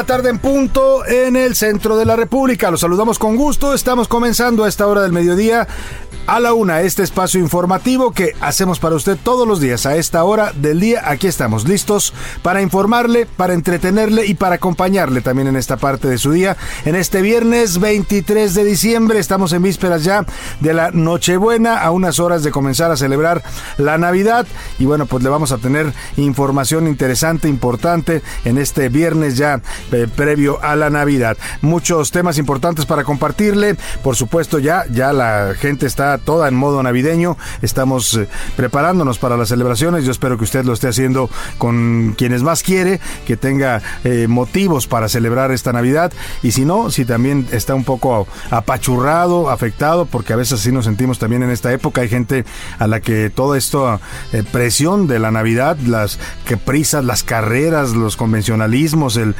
La tarde en punto en el centro de la República. Los saludamos con gusto. Estamos comenzando a esta hora del mediodía a la una este espacio informativo que hacemos para usted todos los días a esta hora del día. Aquí estamos listos para informarle, para entretenerle y para acompañarle también en esta parte de su día. En este viernes 23 de diciembre estamos en vísperas ya de la Nochebuena, a unas horas de comenzar a celebrar la Navidad y bueno, pues le vamos a tener información interesante, importante en este viernes ya eh, previo a la Navidad. Muchos temas importantes para compartirle. Por supuesto, ya ya la gente está toda en modo navideño. Estamos eh, preparándonos para las celebraciones. Yo espero que usted lo esté haciendo con quienes más quiere, que tenga eh, motivos para celebrar esta Navidad. Y si no, si también está un poco apachurrado, afectado, porque a veces así nos sentimos también en esta época. Hay gente a la que toda esta eh, presión de la Navidad, las que prisas, las carreras, los convencionalismos, el,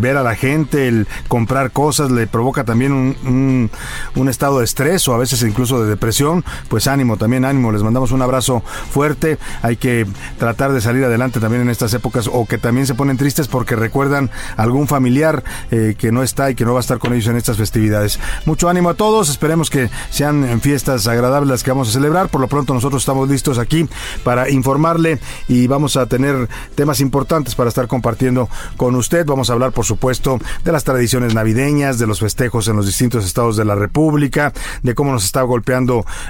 ver a la gente, el comprar cosas, le provoca también un estado de estrés o a veces incluso de depresión, pues ánimo, también ánimo, les mandamos un abrazo fuerte, hay que tratar de salir adelante también en estas épocas o que también se ponen tristes porque recuerdan algún familiar eh, que no está y que no va a estar con ellos en estas festividades. Mucho ánimo a todos, esperemos que sean fiestas agradables las que vamos a celebrar, por lo pronto nosotros estamos listos aquí para informarle y vamos a tener temas importantes para estar compartiendo con usted, vamos a hablar por supuesto de las tradiciones navideñas, de los festejos en los distintos estados de la República, de cómo nos está golpeando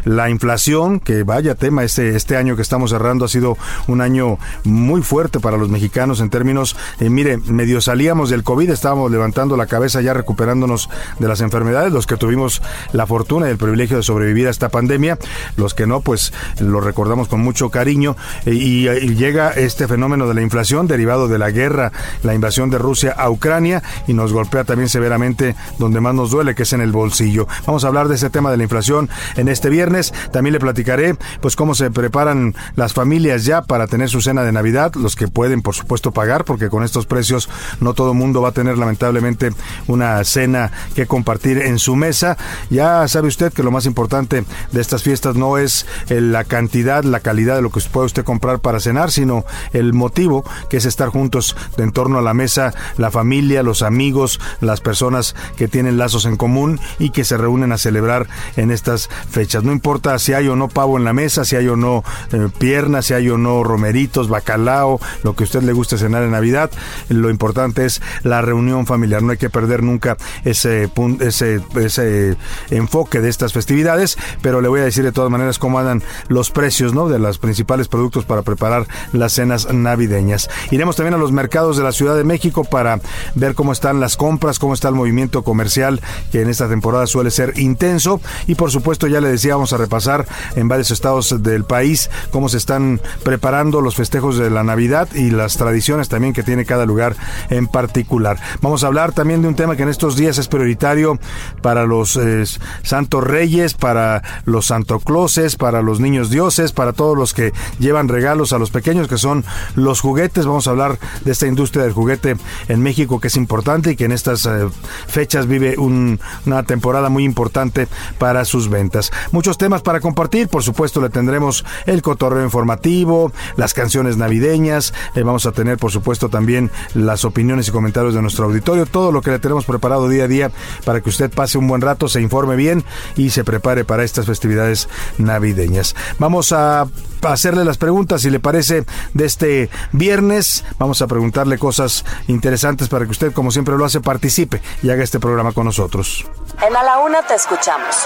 la inflación, que vaya tema, este, este año que estamos cerrando ha sido un año muy fuerte para los mexicanos en términos, eh, mire, medio salíamos del COVID, estábamos levantando la cabeza ya recuperándonos de las enfermedades, los que tuvimos la fortuna y el privilegio de sobrevivir a esta pandemia, los que no, pues lo recordamos con mucho cariño eh, y, y llega este fenómeno de la inflación derivado de la guerra, la invasión de Rusia a Ucrania y nos golpea también severamente donde más nos duele, que es en el bolsillo. Vamos a hablar de ese tema de la inflación en este viernes. También le platicaré pues cómo se preparan las familias ya para tener su cena de Navidad, los que pueden por supuesto pagar, porque con estos precios no todo mundo va a tener lamentablemente una cena que compartir en su mesa. Ya sabe usted que lo más importante de estas fiestas no es la cantidad, la calidad de lo que puede usted comprar para cenar, sino el motivo que es estar juntos en torno a la mesa, la familia, los amigos, las personas que tienen lazos en común y que se reúnen a celebrar en estas fechas. No importa si hay o no pavo en la mesa, si hay o no eh, piernas, si hay o no romeritos, bacalao, lo que a usted le guste cenar en Navidad. Lo importante es la reunión familiar. No hay que perder nunca ese, ese, ese enfoque de estas festividades, pero le voy a decir de todas maneras cómo andan los precios ¿no? de los principales productos para preparar las cenas navideñas. Iremos también a los mercados de la Ciudad de México para ver cómo están las compras, cómo está el movimiento comercial, que en esta temporada suele ser intenso. Y por supuesto, ya le decía, vamos a repasar en varios estados del país cómo se están preparando los festejos de la Navidad y las tradiciones también que tiene cada lugar en particular. Vamos a hablar también de un tema que en estos días es prioritario para los eh, santos reyes, para los santocloses, para los niños dioses, para todos los que llevan regalos a los pequeños, que son los juguetes. Vamos a hablar de esta industria del juguete en México que es importante y que en estas eh, fechas vive una temporada muy importante para sus ventas. Muchos temas para compartir, por supuesto le tendremos el cotorreo informativo, las canciones navideñas, eh, vamos a tener por supuesto también las opiniones y comentarios de nuestro auditorio, todo lo que le tenemos preparado día a día para que usted pase un buen rato, se informe bien y se prepare para estas festividades navideñas. Vamos a hacerle las preguntas, si le parece, de este viernes. Vamos a preguntarle cosas interesantes para que usted, como siempre lo hace, participe y haga este programa con nosotros. En A la Una te escuchamos.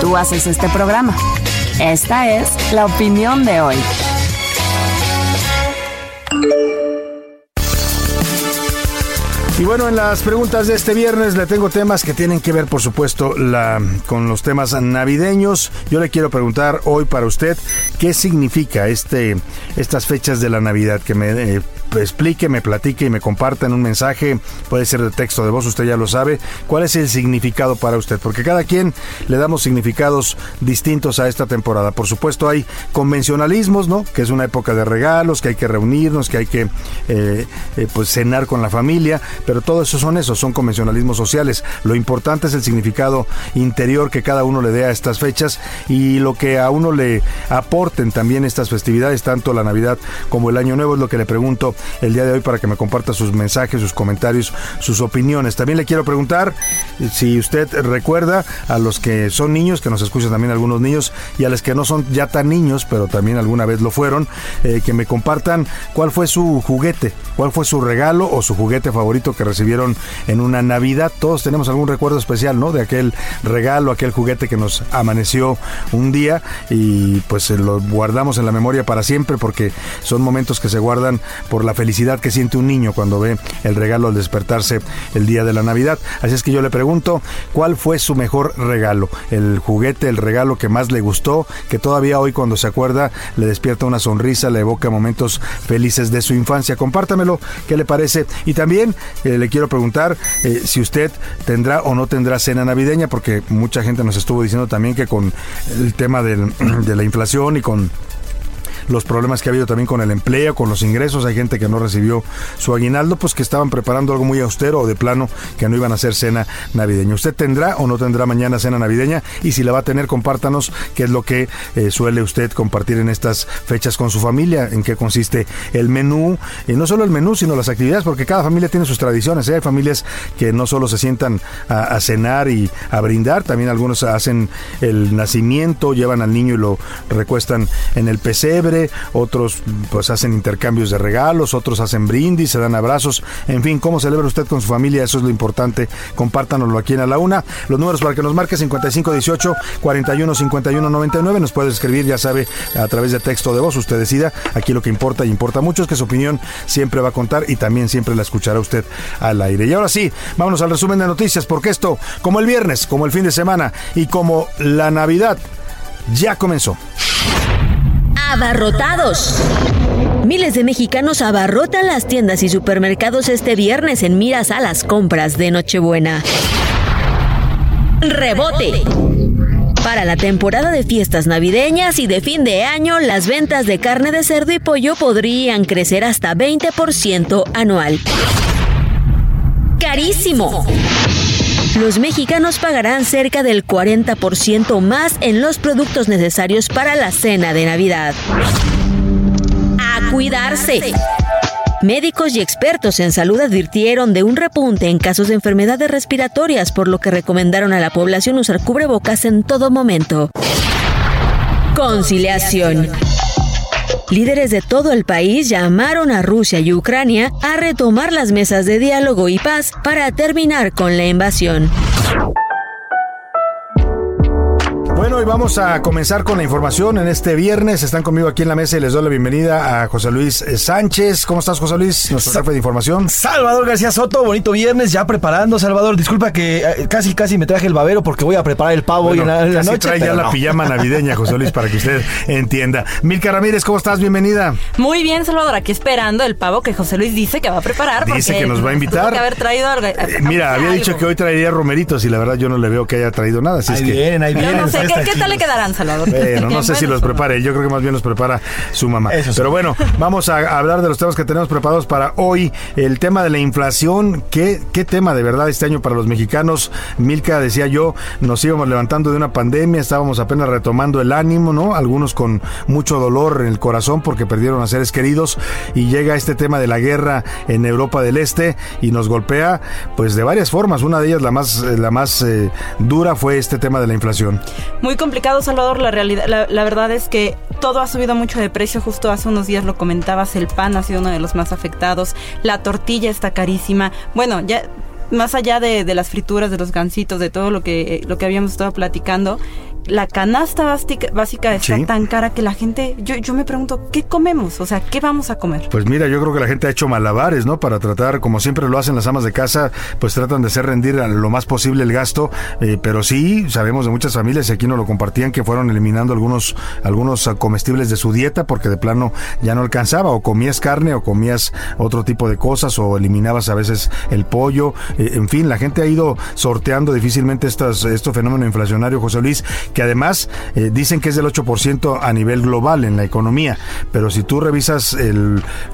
Tú haces este programa. Esta es la opinión de hoy. Y bueno, en las preguntas de este viernes le tengo temas que tienen que ver, por supuesto, la, con los temas navideños. Yo le quiero preguntar hoy para usted qué significa este, estas fechas de la Navidad, que me eh, explique, me platique y me comparta en un mensaje, puede ser de texto de voz, usted ya lo sabe, cuál es el significado para usted, porque cada quien le damos significados distintos a esta temporada. Por supuesto hay convencionalismos, ¿no? Que es una época de regalos, que hay que reunirnos, que hay que eh, eh, pues cenar con la familia, pero todo eso son esos, son convencionalismos sociales. Lo importante es el significado interior que cada uno le dé a estas fechas y lo que a uno le aporten también estas festividades, tanto la Navidad como el Año Nuevo, es lo que le pregunto el día de hoy para que me comparta sus mensajes, sus comentarios, sus opiniones. También le quiero preguntar si usted recuerda a los que son niños, que nos escuchan también algunos niños, y a los que no son ya tan niños, pero también alguna vez lo fueron, eh, que me compartan cuál fue su juguete, cuál fue su regalo o su juguete favorito que recibieron en una Navidad. Todos tenemos algún recuerdo especial, ¿no? De aquel regalo, aquel juguete que nos amaneció un día y pues lo guardamos en la memoria para siempre porque son momentos que se guardan por la felicidad que siente un niño cuando ve el regalo al despertarse el día de la Navidad. Así es que yo le pregunto, ¿cuál fue su mejor regalo? El juguete, el regalo que más le gustó, que todavía hoy cuando se acuerda le despierta una sonrisa, le evoca momentos felices de su infancia. Compártamelo, ¿qué le parece? Y también le quiero preguntar eh, si usted tendrá o no tendrá cena navideña, porque mucha gente nos estuvo diciendo también que con el tema de la inflación y con los problemas que ha habido también con el empleo, con los ingresos. Hay gente que no recibió su aguinaldo, pues que estaban preparando algo muy austero o de plano que no iban a hacer cena navideña. ¿Usted tendrá o no tendrá mañana cena navideña? Y si la va a tener, compártanos qué es lo que eh, suele usted compartir en estas fechas con su familia, en qué consiste el menú, y no solo el menú, sino las actividades, porque cada familia tiene sus tradiciones. ¿eh? Hay familias que no solo se sientan a, a cenar y a brindar, también algunos hacen el nacimiento, llevan al niño y lo recuestan en el pesebre otros pues hacen intercambios de regalos, otros hacen brindis, se dan abrazos, en fin, cómo celebra usted con su familia, eso es lo importante, compártanoslo aquí en A la Una. Los números para que nos marque 5518 41 51 99, nos puede escribir, ya sabe, a través de texto de voz, usted decida, aquí lo que importa y importa mucho es que su opinión siempre va a contar y también siempre la escuchará usted al aire. Y ahora sí, vámonos al resumen de noticias, porque esto, como el viernes, como el fin de semana y como la Navidad, ya comenzó abarrotados. Miles de mexicanos abarrotan las tiendas y supermercados este viernes en miras a las compras de Nochebuena. Rebote. Para la temporada de fiestas navideñas y de fin de año, las ventas de carne de cerdo y pollo podrían crecer hasta 20% anual. Carísimo los mexicanos pagarán cerca del 40% más en los productos necesarios para la cena de Navidad. A cuidarse. Médicos y expertos en salud advirtieron de un repunte en casos de enfermedades respiratorias, por lo que recomendaron a la población usar cubrebocas en todo momento. Conciliación. Líderes de todo el país llamaron a Rusia y Ucrania a retomar las mesas de diálogo y paz para terminar con la invasión. Bueno, y vamos a comenzar con la información en este viernes. Están conmigo aquí en la mesa y les doy la bienvenida a José Luis eh, Sánchez. ¿Cómo estás, José Luis? Nuestro jefe de información. Salvador García Soto, bonito viernes, ya preparando. Salvador, disculpa que eh, casi casi me traje el babero porque voy a preparar el pavo hoy en la, noche. trae ya la pijama navideña, José Luis, para que usted entienda. Milka Ramírez, ¿cómo estás? Bienvenida. Muy bien, Salvador, aquí esperando el pavo que José Luis dice que va a preparar. Dice que nos va a invitar. que haber traído algo. Eh, mira, había dicho que hoy traería romeritos y la verdad yo no le veo que haya traído nada. Así ahí es que... vienen, ahí vienen. Yo no sé qué ¿qué tal le quedarán, Salvador? Bueno, no sé si los prepare, yo creo que más bien los prepara su mamá. Eso sí. Pero bueno, vamos a hablar de los temas que tenemos preparados para hoy. El tema de la inflación, ¿qué, qué tema de verdad este año para los mexicanos? Milka decía yo, nos íbamos levantando de una pandemia, estábamos apenas retomando el ánimo, ¿no? Algunos con mucho dolor en el corazón porque perdieron a seres queridos y llega este tema de la guerra en Europa del Este y nos golpea pues de varias formas. Una de ellas, la más, la más eh, dura, fue este tema de la inflación. Muy complicado, Salvador. La realidad, la, verdad es que todo ha subido mucho de precio. Justo hace unos días lo comentabas, el pan ha sido uno de los más afectados. La tortilla está carísima. Bueno, ya más allá de, de las frituras, de los gansitos, de todo lo que, lo que habíamos estado platicando, la canasta básica, básica está Sí. tan cara que la gente, yo, yo me pregunto, ¿qué comemos? O sea, ¿qué vamos a comer? Pues mira, yo creo que la gente ha hecho malabares, ¿no? Para tratar, como siempre lo hacen las amas de casa, pues tratan de hacer rendir lo más posible el gasto, eh, pero sí sabemos de muchas familias, y aquí nos lo compartían, que fueron eliminando algunos, algunos comestibles de su dieta porque de plano ya no alcanzaba, o comías carne, o comías otro tipo de cosas, o eliminabas a veces el pollo, eh, en fin, la gente ha ido sorteando difícilmente estas, este fenómeno inflacionario, José Luis, que además eh, dicen que es del 8% a nivel global en la economía, pero si tú revisas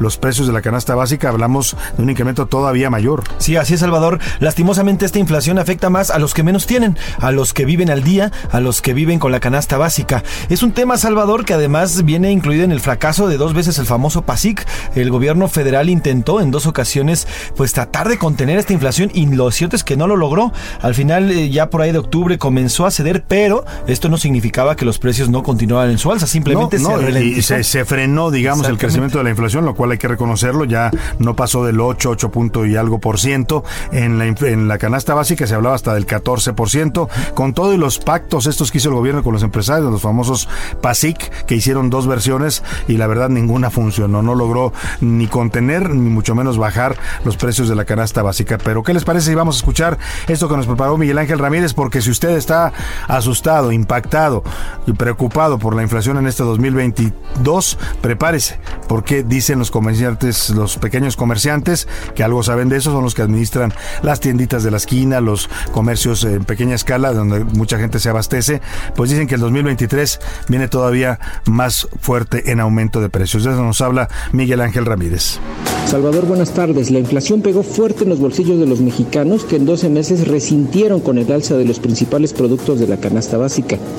los precios de la canasta básica, hablamos de un incremento todavía mayor. Sí, así es, Salvador. Lastimosamente esta inflación afecta más a los que menos tienen, a los que viven al día, a los que viven con la canasta básica. Es un tema, Salvador, que además viene incluido en el fracaso de dos veces el famoso PASIC. El gobierno federal intentó en dos ocasiones pues tratar de contener esta inflación y lo cierto es que no lo logró. Al final, eh, ya por ahí de octubre comenzó a ceder, pero esto no significaba que los precios no continuaran en su alza, simplemente No, no, se y ralentizó. se, se frenó, digamos, el crecimiento de la inflación, lo cual hay que reconocerlo, ya no pasó del 8, 8 punto y algo por ciento. En la, en la canasta básica se hablaba hasta del 14 por ciento, con todo y los pactos estos que hizo el gobierno con los empresarios, los famosos PASIC, que hicieron dos versiones y la verdad ninguna funcionó, no logró ni contener ni mucho menos bajar los precios de la canasta básica. Pero ¿qué les parece si vamos a escuchar esto que nos preparó Miguel Ángel Ramírez? Porque si usted está asustado, impactado y preocupado por la inflación en este 2022, prepárese, porque dicen los comerciantes, los pequeños comerciantes, que algo saben de eso, son los que administran las tienditas de la esquina, los comercios en pequeña escala, donde mucha gente se abastece, pues dicen que el 2023 viene todavía más fuerte en aumento de precios. De eso nos habla Miguel Ángel Ramírez. Salvador, buenas tardes. La inflación pegó fuerte en los bolsillos de los mexicanos que en 12 meses resintieron con el alza de los principales productos de la canasta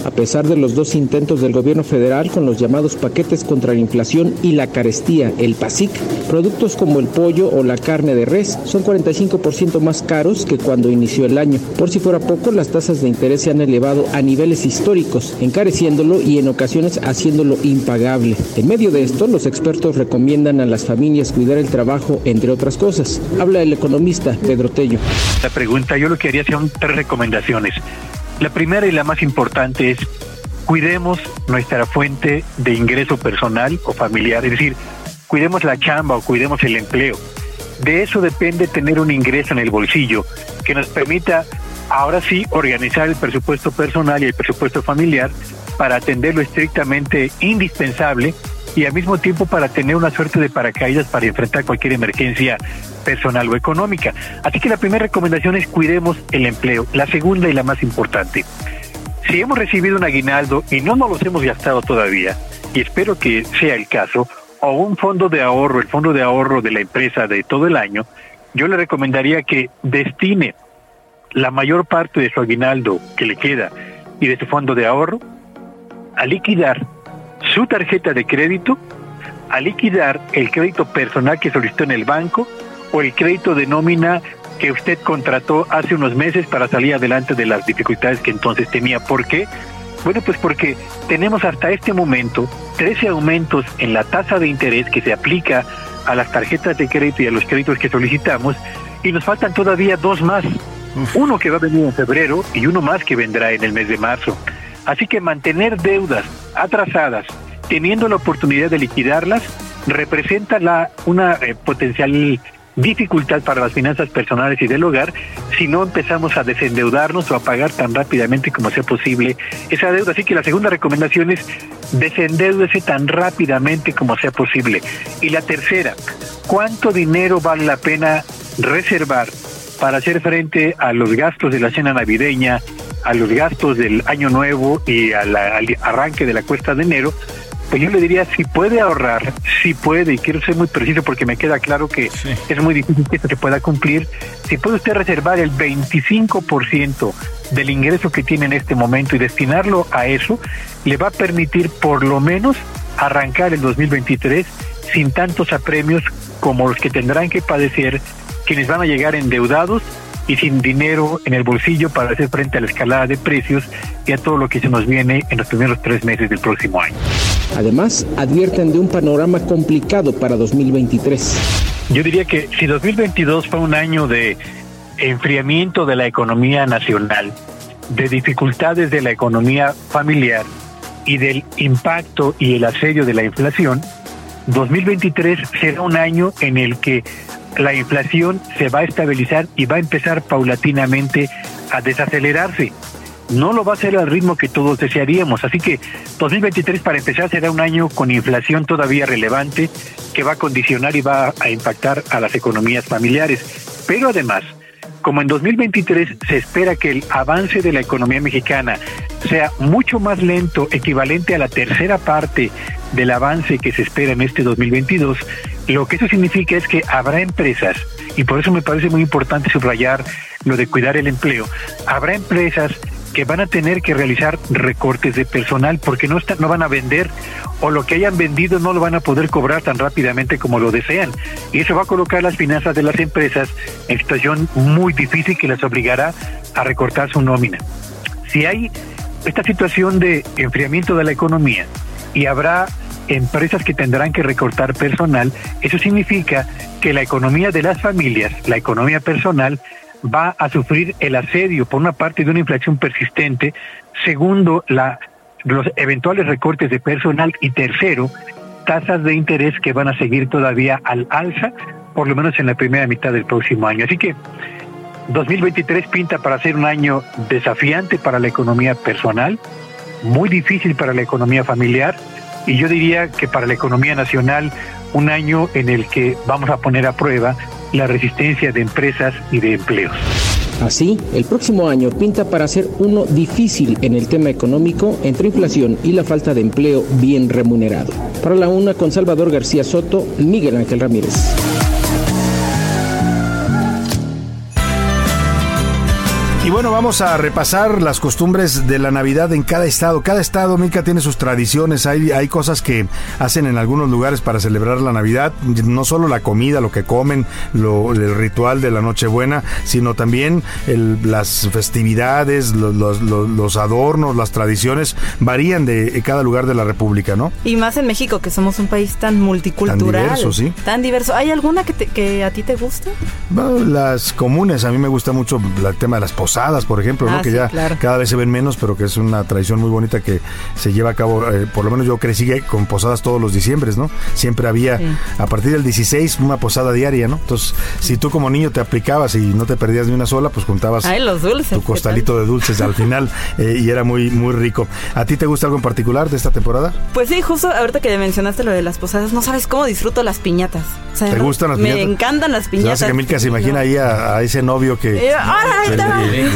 A pesar de los dos intentos del gobierno federal con los llamados paquetes contra la inflación y la carestía, el PASIC, productos como el pollo o la carne de res son 45% más caros que cuando inició el año. Por si fuera poco, las tasas de interés se han elevado a niveles históricos, encareciéndolo y en ocasiones haciéndolo impagable. En medio de esto, los expertos recomiendan a las familias cuidar el trabajo, entre otras cosas. Habla el economista Pedro Tello. La pregunta, yo lo que haría son tres recomendaciones. La primera y la más importante es cuidemos nuestra fuente de ingreso personal o familiar, es decir, cuidemos la chamba o cuidemos el empleo. De eso depende tener un ingreso en el bolsillo que nos permita ahora sí organizar el presupuesto personal y el presupuesto familiar para atender lo estrictamente indispensable y al mismo tiempo para tener una suerte de paracaídas para enfrentar cualquier emergencia personal o económica. Así que la primera recomendación es cuidemos el empleo. La segunda y la más importante, si hemos recibido un aguinaldo y no nos los hemos gastado todavía, y espero que sea el caso, o un fondo de ahorro, el fondo de ahorro de la empresa de todo el año, yo le recomendaría que destine la mayor parte de su aguinaldo que le queda y de su fondo de ahorro a liquidar su tarjeta de crédito, a liquidar el crédito personal que solicitó en el banco o el crédito de nómina que usted contrató hace unos meses para salir adelante de las dificultades que entonces tenía. ¿Por qué? Bueno, pues porque tenemos hasta este momento 13 aumentos en la tasa de interés que se aplica a las tarjetas de crédito y a los créditos que solicitamos y nos faltan todavía dos más. Uno que va a venir en febrero y uno más que vendrá en el mes de marzo. Así que mantener deudas atrasadas, teniendo la oportunidad de liquidarlas, representa la, una eh, potencial dificultad para las finanzas personales y del hogar si no empezamos a desendeudarnos o a pagar tan rápidamente como sea posible esa deuda. Así que la segunda recomendación es desendeudese tan rápidamente como sea posible. Y la tercera, ¿cuánto dinero vale la pena reservar para hacer frente a los gastos de la cena navideña a los gastos del año nuevo y al arranque de la cuesta de enero, pues yo le diría, si puede ahorrar, si puede, y quiero ser muy preciso porque me queda claro que es muy difícil que esto se pueda cumplir, si puede usted reservar el 25% del ingreso que tiene en este momento y destinarlo a eso, le va a permitir por lo menos arrancar el 2023 sin tantos apremios como los que tendrán que padecer quienes van a llegar endeudados y sin dinero en el bolsillo para hacer frente a la escalada de precios y a todo lo que se nos viene en los primeros tres meses del próximo año. Además, advierten de un panorama complicado para 2023. Yo diría que si 2022 fue un año de enfriamiento de la economía nacional, de dificultades de la economía familiar y del impacto y el asedio de la inflación, 2023 será un año en el que la inflación se va a estabilizar y va a empezar paulatinamente a desacelerarse. No lo va a hacer al ritmo que todos desearíamos, así que 2023 para empezar será un año con inflación todavía relevante que va a condicionar y va a impactar a las economías familiares. Pero además, como en 2023 se espera que el avance de la economía mexicana sea mucho más lento, equivalente a la tercera parte del avance que se espera en este 2022, lo que eso significa es que habrá empresas, y por eso me parece muy importante subrayar lo de cuidar el empleo, habrá empresas que van a tener que realizar recortes de personal porque no, no van a vender o lo que hayan vendido no lo van a poder cobrar tan rápidamente como lo desean. Y eso va a colocar las finanzas de las empresas en situación muy difícil que les obligará a recortar su nómina. Si hay esta situación de enfriamiento de la economía y habrá empresas que tendrán que recortar personal, eso significa que la economía de las familias, la economía personal, va a sufrir el asedio, por una parte, de una inflación persistente, segundo, los eventuales recortes de personal y tercero, tasas de interés que van a seguir todavía al alza, por lo menos en la primera mitad del próximo año. Así que 2023 pinta para ser un año desafiante para la economía personal, muy difícil para la economía familiar, y yo diría que para la economía nacional un año en el que vamos a poner a prueba la resistencia de empresas y de empleos. Así, el próximo año pinta para ser uno difícil en el tema económico entre inflación y la falta de empleo bien remunerado. Para la una con Salvador García Soto, Miguel Ángel Ramírez. Bueno, vamos a repasar las costumbres de la Navidad en cada estado. Cada estado, Mica, tiene sus tradiciones. Hay, hay cosas que hacen en algunos lugares para celebrar la Navidad. No solo la comida, lo que comen, lo, el ritual de la Nochebuena, sino también las festividades, los, los, adornos, las tradiciones varían de cada lugar de la República, ¿no? Y más en México, que somos un país tan multicultural. Tan diverso, sí. Tan diverso. ¿Hay alguna que, que a ti te guste? las comunes. A mí me gusta mucho el tema de las posadas por ejemplo, ¿no? Ah, que ya cada vez se ven menos, pero que es una tradición muy bonita que se lleva a cabo, eh, por lo menos yo crecí con posadas todos los diciembres, ¿no? Siempre había, a partir del 16, una posada diaria, ¿no? Entonces, si tú como niño te aplicabas y no te perdías ni una sola, pues juntabas tu costalito de dulces al final eh, y era muy, muy rico. ¿A ti te gusta algo en particular de esta temporada? Pues sí, justo ahorita que mencionaste lo de las posadas, no sabes cómo disfruto las piñatas. ¿Te gustan las piñatas? Me encantan las piñatas. que Milka se imagina ahí a, ese novio que... Eh,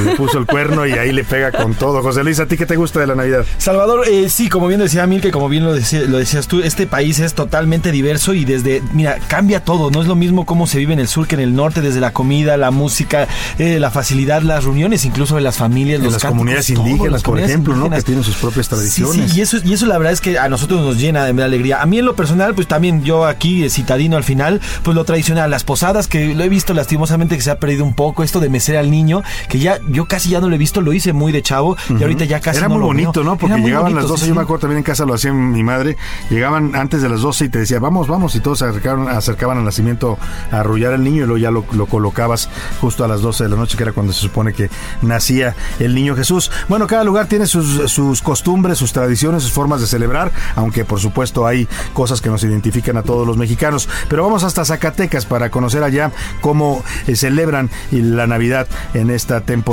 le puso el cuerno y ahí le pega con todo. José Luis, ¿a ti qué te gusta de la Navidad? Salvador, eh, sí, como bien decía Mil, que como bien lo, lo decías tú, este país es totalmente diverso y desde, mira, cambia todo. No es lo mismo cómo se vive en el sur que en el norte, desde la comida, la música, eh, la facilidad, las reuniones, incluso de las familias, de las comunidades indígenas, por ejemplo, ¿no? Que tienen sus propias tradiciones. Sí, y eso, y eso la verdad es que a nosotros nos llena de alegría. A mí en lo personal, pues también yo aquí, eh, citadino al final, pues lo tradicional, las posadas, que lo he visto lastimosamente que se ha perdido un poco, esto de mecer al niño, que ya yo casi ya no lo he visto, lo hice muy de chavo y ahorita ya casi Era muy bonito, ¿no? Porque llegaban las 12, yo me acuerdo también en casa lo hacía mi madre, llegaban antes de las 12 y te decía, vamos, vamos, y todos se acercaban, acercaban al nacimiento a arrullar al niño y luego ya lo, lo, colocabas justo a las 12 de la noche, que era cuando se supone que nacía el niño Jesús. Bueno, cada lugar tiene sus, sus costumbres, sus tradiciones, sus formas de celebrar, aunque por supuesto hay cosas que nos identifican a todos los mexicanos. Pero vamos hasta Zacatecas para conocer allá cómo eh, celebran la Navidad en esta temporada.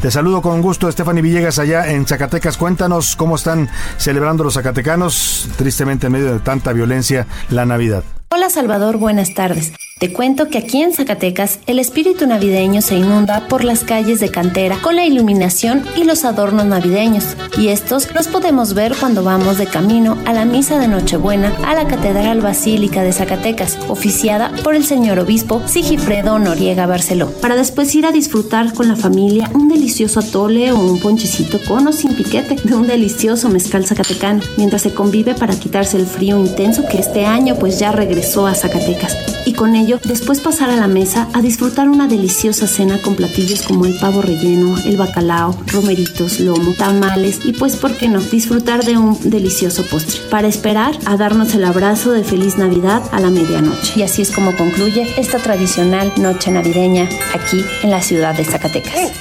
Te saludo con gusto, Stephanie Villegas, allá en Zacatecas. Cuéntanos cómo están celebrando los zacatecanos, tristemente en medio de tanta violencia, la Navidad. Hola Salvador, buenas tardes. Te cuento que aquí en Zacatecas el espíritu navideño se inunda por las calles de cantera con la iluminación y los adornos navideños. Y estos los podemos ver cuando vamos de camino a la misa de Nochebuena a la Catedral Basílica de Zacatecas, oficiada por el señor obispo Sigifredo Noriega Barceló, para después ir a disfrutar con la familia un delicioso atole o un ponchecito con o sin piquete de un delicioso mezcal zacatecano, mientras se convive para quitarse el frío intenso que este año pues ya regresó a Zacatecas. Y con ello después pasar a la mesa a disfrutar una deliciosa cena con platillos como el pavo relleno, el bacalao, romeritos, lomo, tamales y pues, ¿por qué no? Disfrutar de un delicioso postre. Para esperar a darnos el abrazo de feliz Navidad a la medianoche. Y así es como concluye esta tradicional noche navideña aquí en la ciudad de Zacatecas.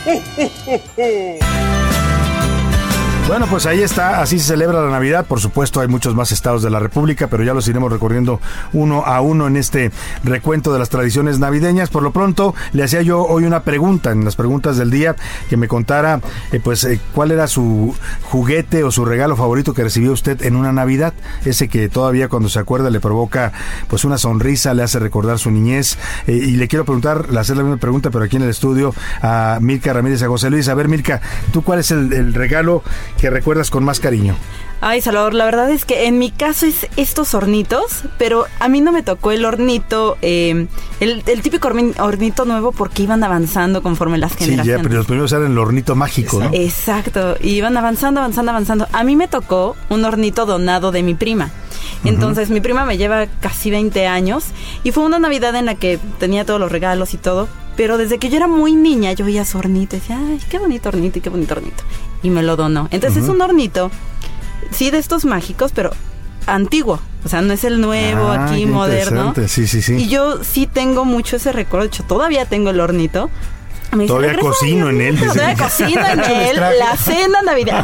Bueno, pues ahí está, así se celebra la Navidad. Por supuesto, hay muchos más estados de la República, pero ya los iremos recorriendo uno a uno en este recuento de las tradiciones navideñas. Por lo pronto, le hacía yo hoy una pregunta en las preguntas del día, que me contara, eh, pues, eh, cuál era su juguete o su regalo favorito que recibió usted en una Navidad. Ese que todavía cuando se acuerda le provoca, pues, una sonrisa, le hace recordar su niñez. Eh, y le quiero preguntar, hacer la misma pregunta, pero aquí en el estudio, a Milka Ramírez, a José Luis. A ver, Milka, ¿tú cuál es el, el regalo que recuerdas con más cariño? Ay, Salvador, la verdad es que en mi caso es estos hornitos, pero a mí no me tocó el hornito, eh, el, el, típico hornito nuevo porque iban avanzando conforme las generaciones. Sí, ya, pero los primeros eran el hornito mágico, ¿no? Exacto, y iban avanzando, avanzando, avanzando. A mí me tocó un hornito donado de mi prima. Entonces, mi prima me lleva casi 20 años y fue una Navidad en la que tenía todos los regalos y todo, pero desde que yo era muy niña yo veía su hornito y decía, ay, qué bonito hornito y qué bonito hornito. Y me lo donó. Entonces es un hornito, sí, de estos mágicos, pero antiguo. O sea, no es el nuevo Ah, aquí moderno. Sí, sí, sí. Y yo sí tengo mucho ese recuerdo. De hecho, todavía tengo el hornito. Me Todavía "Regresa, cocino en él". Todavía cocino en él la cena navidad.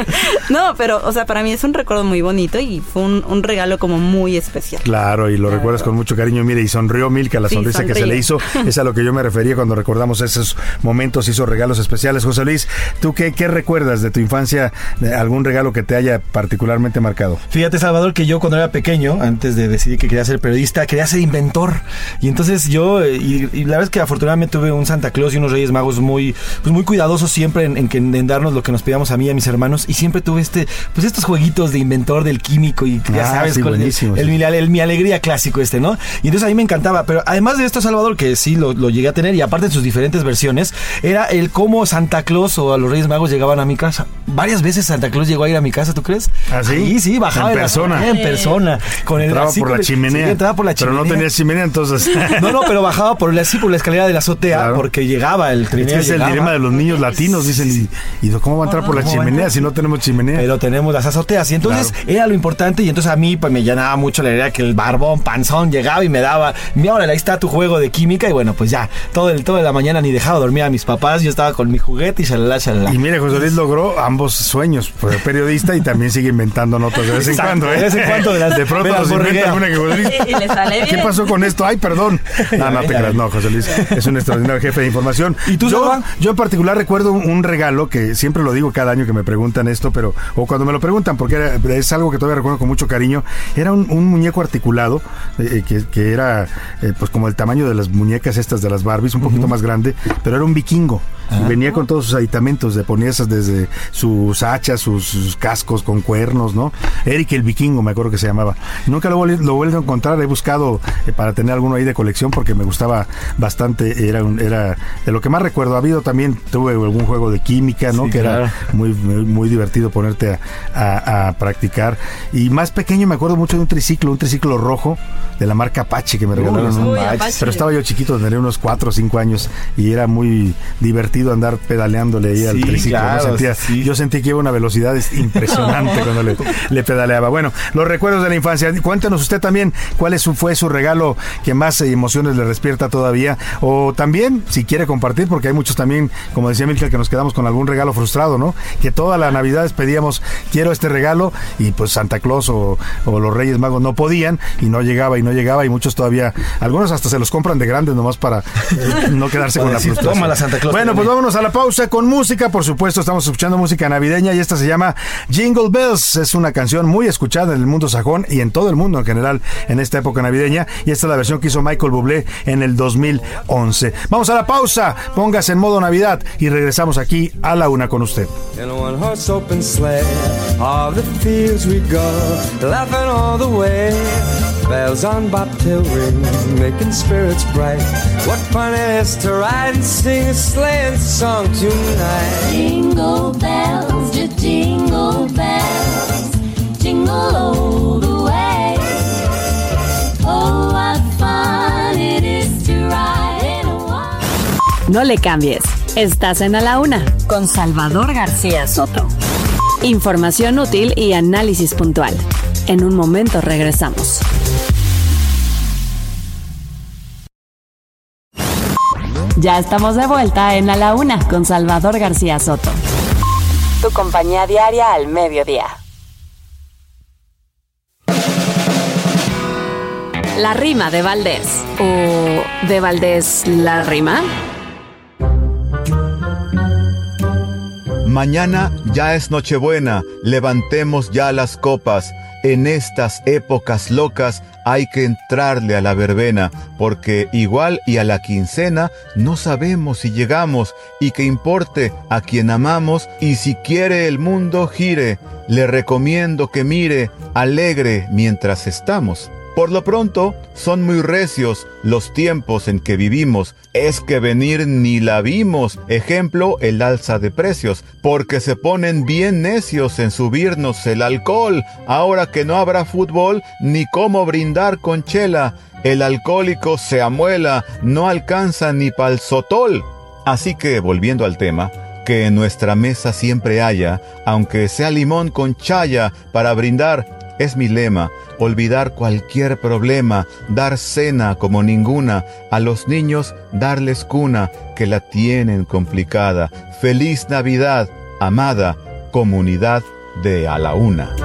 no, pero, o sea, para mí es un recuerdo muy bonito y fue un, un regalo como muy especial. Claro, y lo recuerdas con mucho cariño. Mire, y sonrió Milka, la Sí, sonrisa que se le hizo. Es a lo que yo me refería cuando recordamos esos momentos, esos regalos especiales. José Luis, ¿tú qué, qué recuerdas de tu infancia? de ¿Algún regalo que te haya particularmente marcado? Fíjate, Salvador, que yo cuando era pequeño, antes de decidir que quería ser periodista, quería ser inventor. Y entonces yo, eh, y, y la verdad es que afortunadamente tuve un Santa Claus y unos Reyes Magos muy, pues muy cuidadosos siempre en, en darnos lo que nos pedíamos a mí y a mis hermanos. Y siempre tuve este, pues estos jueguitos de inventor del químico y ya Ah, sabes, sí, con el, mi- el mi alegría clásico este, ¿no? Y entonces a mí me encantaba. Pero además de esto, Salvador, que sí lo, lo llegué a tener, y aparte en sus diferentes versiones, era el cómo Santa Claus o a los Reyes Magos llegaban a mi casa. Varias veces Santa Claus llegó a ir a mi casa, ¿tú crees? ¿Ah, sí? Sí, sí, bajaba En persona. en persona. Con el, Entraba así por con la el- chimenea. sí, entraba por la Pero chimenea. no tenías chimenea, entonces. No, no, pero bajaba por la, así por la escalera de la azotea Claro. porque llegaba el Es trineo. que es el llegaba. dilema de los niños latinos, dicen. ¿Y, y cómo va a entrar por la ¿Cómo va a chimenea si no tenemos chimenea? Pero tenemos las azoteas. Y entonces era lo importante. Y entonces a mí pues, me llenaba mucho la idea que el barbón, panzón, llegaba y me daba. Mira, ahora ahí está tu juego de química. Y bueno, pues ya, todo el, toda la mañana ni dejaba dormir a mis papás. Yo estaba con mi juguete y shalala, shalala. Y mire, José Luis logró ambos sueños. Fue periodista y también sigue inventando notas de vez en Exacto, cuando. ¿eh? de vez en cuando de las- de pronto nos inventa una que José Luis. Y le sale ¿Qué bien. pasó con esto? Ay, perdón. No, no te creas, no, José Luis. Es un extraordinario jefe de información. ¿Y tú, yo, Salva? yo en particular recuerdo un, regalo que siempre lo digo cada año que me preguntan esto, pero, o cuando me lo preguntan, porque era- es algo que todavía recuerdo con mucho cariño. Era un, un muñeco articulado, eh, que, que era eh, pues como el tamaño de las muñecas estas de las Barbies, un poquito más grande, pero era un vikingo. Y venía con todos sus aditamentos, de ponía esas desde sus hachas, sus, sus cascos con cuernos, ¿no? Eric el vikingo, me acuerdo que se llamaba. Nunca lo, lo vuelvo a encontrar, he buscado eh, para tener alguno ahí de colección porque me gustaba bastante, era, un- era de lo que más recuerdo. Ha habido también, tuve algún juego de química, ¿no? Sí, que claro. era muy, muy, muy divertido ponerte a, a- a practicar. Y más pequeño me acuerdo mucho de un triciclo, un triciclo rojo de la marca Apache que me regalaron. uy, un- Apache. Pero estaba yo chiquito, tendría unos 4 o 5 años y era muy divertido andar pedaleándole ahí al triciclo. ¿no? claro, Sentía- sí. Yo sentí que iba a una velocidad es- impresionante cuando le, le pedaleaba. Bueno, los recuerdos de la infancia. Cuéntanos usted también cuál es su, fue su regalo que más emociones le despierta todavía. O también, si quiere compartir, porque hay muchos también, como decía Milka, que nos quedamos con algún regalo frustrado, ¿no? Que toda la Navidad pedíamos, quiero este regalo, y pues Santa Claus o, o los Reyes Magos no podían, y no llegaba, y no llegaba, y muchos todavía, algunos hasta se los compran de grandes nomás para eh, no quedarse Para con la decir, frustración. "Tómala, Santa Claus, Bueno, pues vámonos a la pausa con música. Por supuesto, estamos escuchando música navideña y esta se llama Jingle Bells. Es una canción muy escuchada en el mundo sajón y en todo el mundo en general en esta época navideña. Y esta es la versión que hizo Michael Bublé en el 2011. Vamos a la pausa. Póngase en modo Navidad y regresamos aquí a la una con usted. Bells on bobtail ring, making spirits bright. What fun it is to ride and sing a sleighing song tonight. Jingle bells, jingle bells, jingle all No le cambies. Estás en A la Una con Salvador García Soto. Información útil y análisis puntual. En un momento regresamos. Ya estamos de vuelta en A la Una con Salvador García Soto. Tu compañía diaria al mediodía. La rima de Valdés. ¿O de Valdés la rima? Mañana ya es Nochebuena, levantemos ya las copas. En estas épocas locas hay que entrarle a la verbena, porque igual y a la quincena no sabemos si llegamos y que importe a quien amamos y si quiere el mundo gire, le recomiendo que mire alegre mientras estamos. Por lo pronto, son muy recios los tiempos en que vivimos. Es que venir ni la vimos. Ejemplo, el alza de precios. Porque se ponen bien necios en subirnos el alcohol. Ahora que no habrá fútbol, ni cómo brindar con chela. El alcohólico se amuela, no alcanza ni pa'l sotol. Así que, volviendo al tema, que en nuestra mesa siempre haya, aunque sea limón con chaya para brindar, es mi lema, olvidar cualquier problema, dar cena como ninguna, a los niños darles cuna, que la tienen complicada. Feliz Navidad, amada comunidad de A la Una.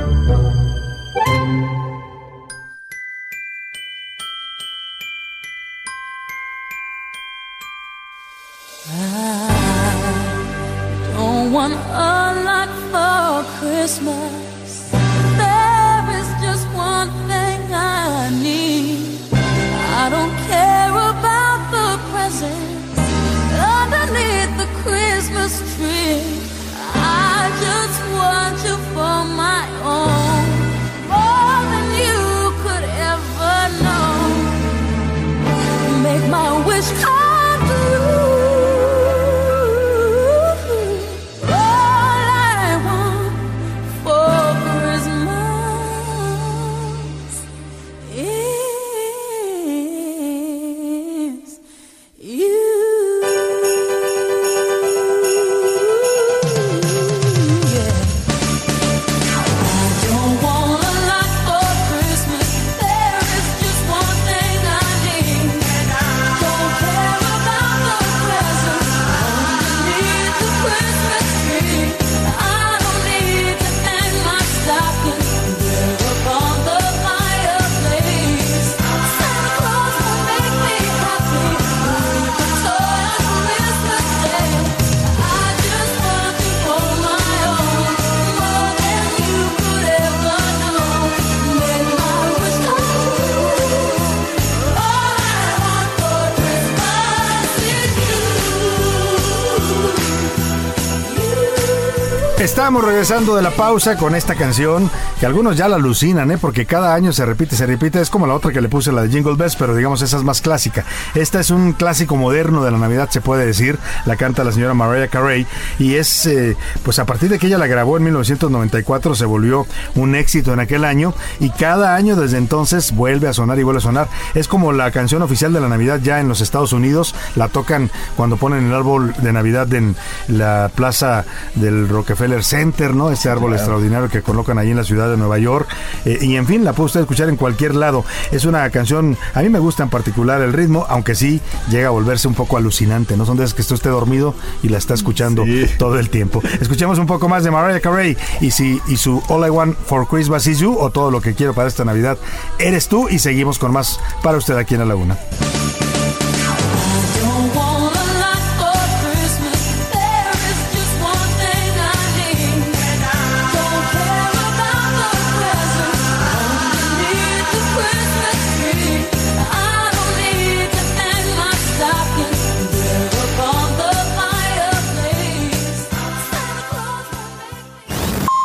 Estamos regresando de la pausa con esta canción que algunos ya la alucinan, ¿eh? porque cada año se repite, se repite. Es como la otra que le puse, la de Jingle Bells, pero digamos esa es más clásica. Esta es un clásico moderno de la Navidad, se puede decir. La canta la señora Mariah Carey y es, eh, pues a partir de que ella la grabó en 1994, se volvió un éxito en aquel año y cada año desde entonces vuelve a sonar y vuelve a sonar. Es como la canción oficial de la Navidad ya en los Estados Unidos. La tocan cuando ponen el árbol de Navidad en la plaza del Rockefeller Center, ¿no? Ese árbol extraordinario que colocan ahí en la ciudad de Nueva York. Eh, y en fin, la puede usted escuchar en cualquier lado. Es una canción, a mí me gusta en particular el ritmo, aunque sí llega a volverse un poco alucinante, ¿no? Son de esas que esté usted dormido y la está escuchando todo el tiempo. Escuchemos un poco más de Mariah Carey y, si, y su All I Want for Christmas is You o todo lo que quiero para esta Navidad eres tú y seguimos con más para usted aquí en la laguna. A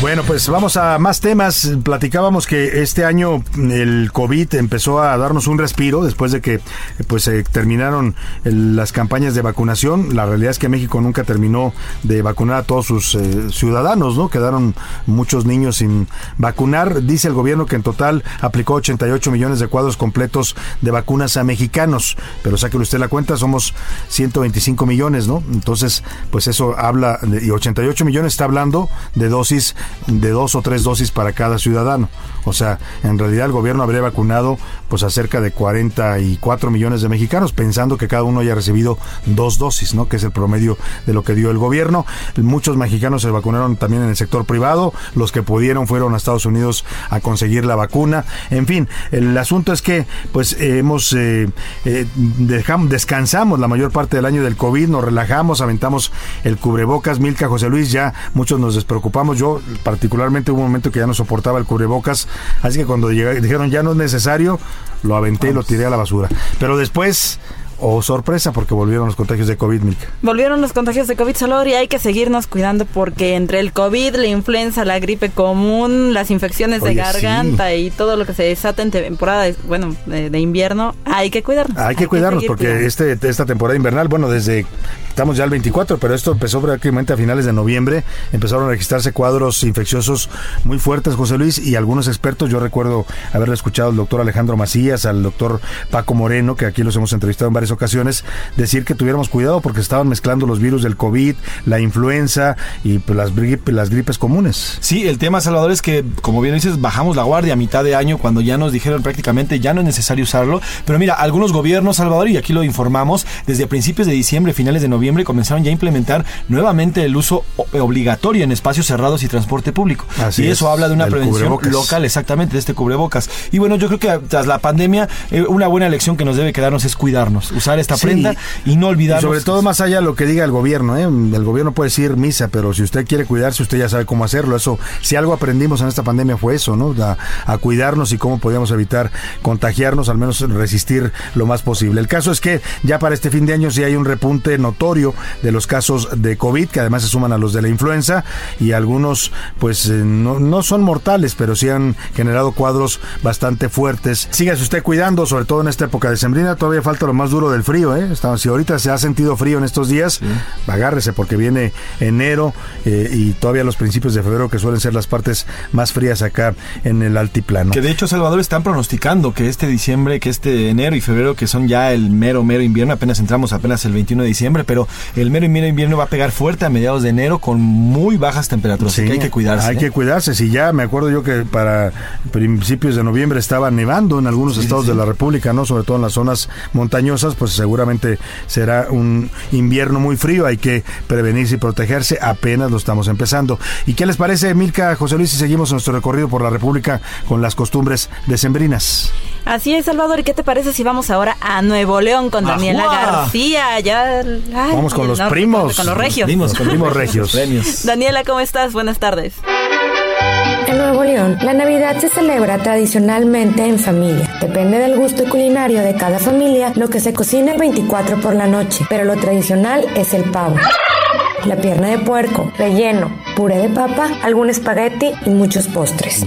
Bueno, pues vamos a más temas. Platicábamos que este año el COVID empezó a darnos un respiro después de que pues se terminaron las campañas de vacunación. La realidad es que México nunca terminó de vacunar a todos sus eh, ciudadanos, ¿no? Quedaron muchos niños sin vacunar. Dice el gobierno que en total aplicó 88 millones de cuadros completos de vacunas a mexicanos, pero sáquele usted la cuenta, somos 125 millones, ¿no? Entonces, pues eso habla de, y 88 millones está hablando de dosis de dos o tres dosis para cada ciudadano. O sea, en realidad el gobierno habría vacunado pues a cerca de 44 millones de mexicanos, pensando que cada uno haya recibido dos dosis, ¿no? Que es el promedio de lo que dio el gobierno. Muchos mexicanos se vacunaron también en el sector privado, los que pudieron fueron a Estados Unidos a conseguir la vacuna. En fin, el asunto es que pues eh, hemos eh, eh, dejam- descansamos la mayor parte del año del COVID, nos relajamos, aventamos el cubrebocas, Milka José Luis, ya muchos nos despreocupamos. Yo particularmente hubo un momento que ya no soportaba el cubrebocas, así que cuando llega- dijeron ya no es necesario, lo aventé y lo tiré a la basura. Pero después, oh sorpresa, porque volvieron los contagios de COVID, Milka. Volvieron los contagios de COVID Salvador y hay que seguirnos cuidando porque entre el COVID, la influenza, la gripe común, las infecciones de garganta y todo lo que se desata en temporada, de- bueno, de, de invierno, hay que cuidarnos. Hay que cuidarnos porque cuidando. este esta temporada invernal, bueno, desde estamos ya al 24, pero esto empezó prácticamente a finales de noviembre, empezaron a registrarse cuadros infecciosos muy fuertes, José Luis, y algunos expertos, yo recuerdo haberle escuchado al doctor Alejandro Macías, al doctor Paco Moreno, que aquí los hemos entrevistado en varias ocasiones, decir que tuviéramos cuidado porque estaban mezclando los virus del COVID, la influenza y pues, las, gripe- las gripes comunes. Sí, el tema, Salvador, es que, como bien dices, bajamos la guardia a mitad de año cuando ya nos dijeron prácticamente ya no es necesario usarlo. Pero mira, algunos gobiernos, Salvador, y aquí lo informamos, desde principios de diciembre, finales de noviembre, comenzaron ya a implementar nuevamente el uso o- obligatorio en espacios cerrados y transporte público. Así y eso es, habla de una prevención cubrebocas. local, exactamente, de este cubrebocas. Y bueno, yo creo que tras la pandemia, eh, una buena lección que nos debe quedarnos es cuidarnos, usar esta Sí. prenda y no Y olvidarnos. sobre todo más allá de lo que diga el gobierno, ¿eh? el gobierno puede decir misa, pero si usted quiere cuidarse, usted ya sabe cómo hacerlo. Eso, si algo aprendimos en esta pandemia fue eso, ¿no? A, a cuidarnos y cómo podíamos evitar contagiarnos, al menos resistir lo más posible. El caso es que ya para este fin de año sí hay un repunte notorio de los casos de COVID, que además se suman a los de la influenza y algunos, pues eh, no, no son mortales, pero sí han generado cuadros bastante fuertes. Sígase usted cuidando, sobre todo en esta época de sembrina, todavía falta lo más duro del frío, ¿eh? Si ahorita se ha sentido frío en estos días, agárrese porque viene enero eh, y todavía los principios de febrero que suelen ser las partes más frías acá en el altiplano. Que de hecho, Salvador, están pronosticando que este diciembre, que este enero y febrero, que son ya el mero, mero invierno, apenas entramos apenas el 21 de diciembre, pero el mero y mero invierno va a pegar fuerte a mediados de enero con muy bajas temperaturas. así que hay que cuidarse. Hay ¿eh? que cuidarse. Si ya me acuerdo yo que para principios de noviembre estaba nevando en algunos estados de la República, ¿no? Sobre todo en las zonas montañosas, pues seguramente será un invierno muy frío. Hay que prevenirse y protegerse. Apenas lo estamos empezando. ¿Y qué les parece, Milka, José Luis, si seguimos nuestro recorrido por la República con las costumbres decembrinas? Así es, Salvador. ¿Y qué te parece si vamos ahora a Nuevo León con Daniela ¡Ajua! García? Ya, ay, Vamos con los norte, primos. Con los regios. Primos, con primos regios. Daniela, ¿cómo estás? Buenas tardes. En Nuevo León, la Navidad se celebra tradicionalmente en familia. Depende del gusto culinario de cada familia lo que se cocina el 24 por la noche, pero lo tradicional es el pavo. La pierna de puerco, relleno, puré de papa, algún espagueti y muchos postres.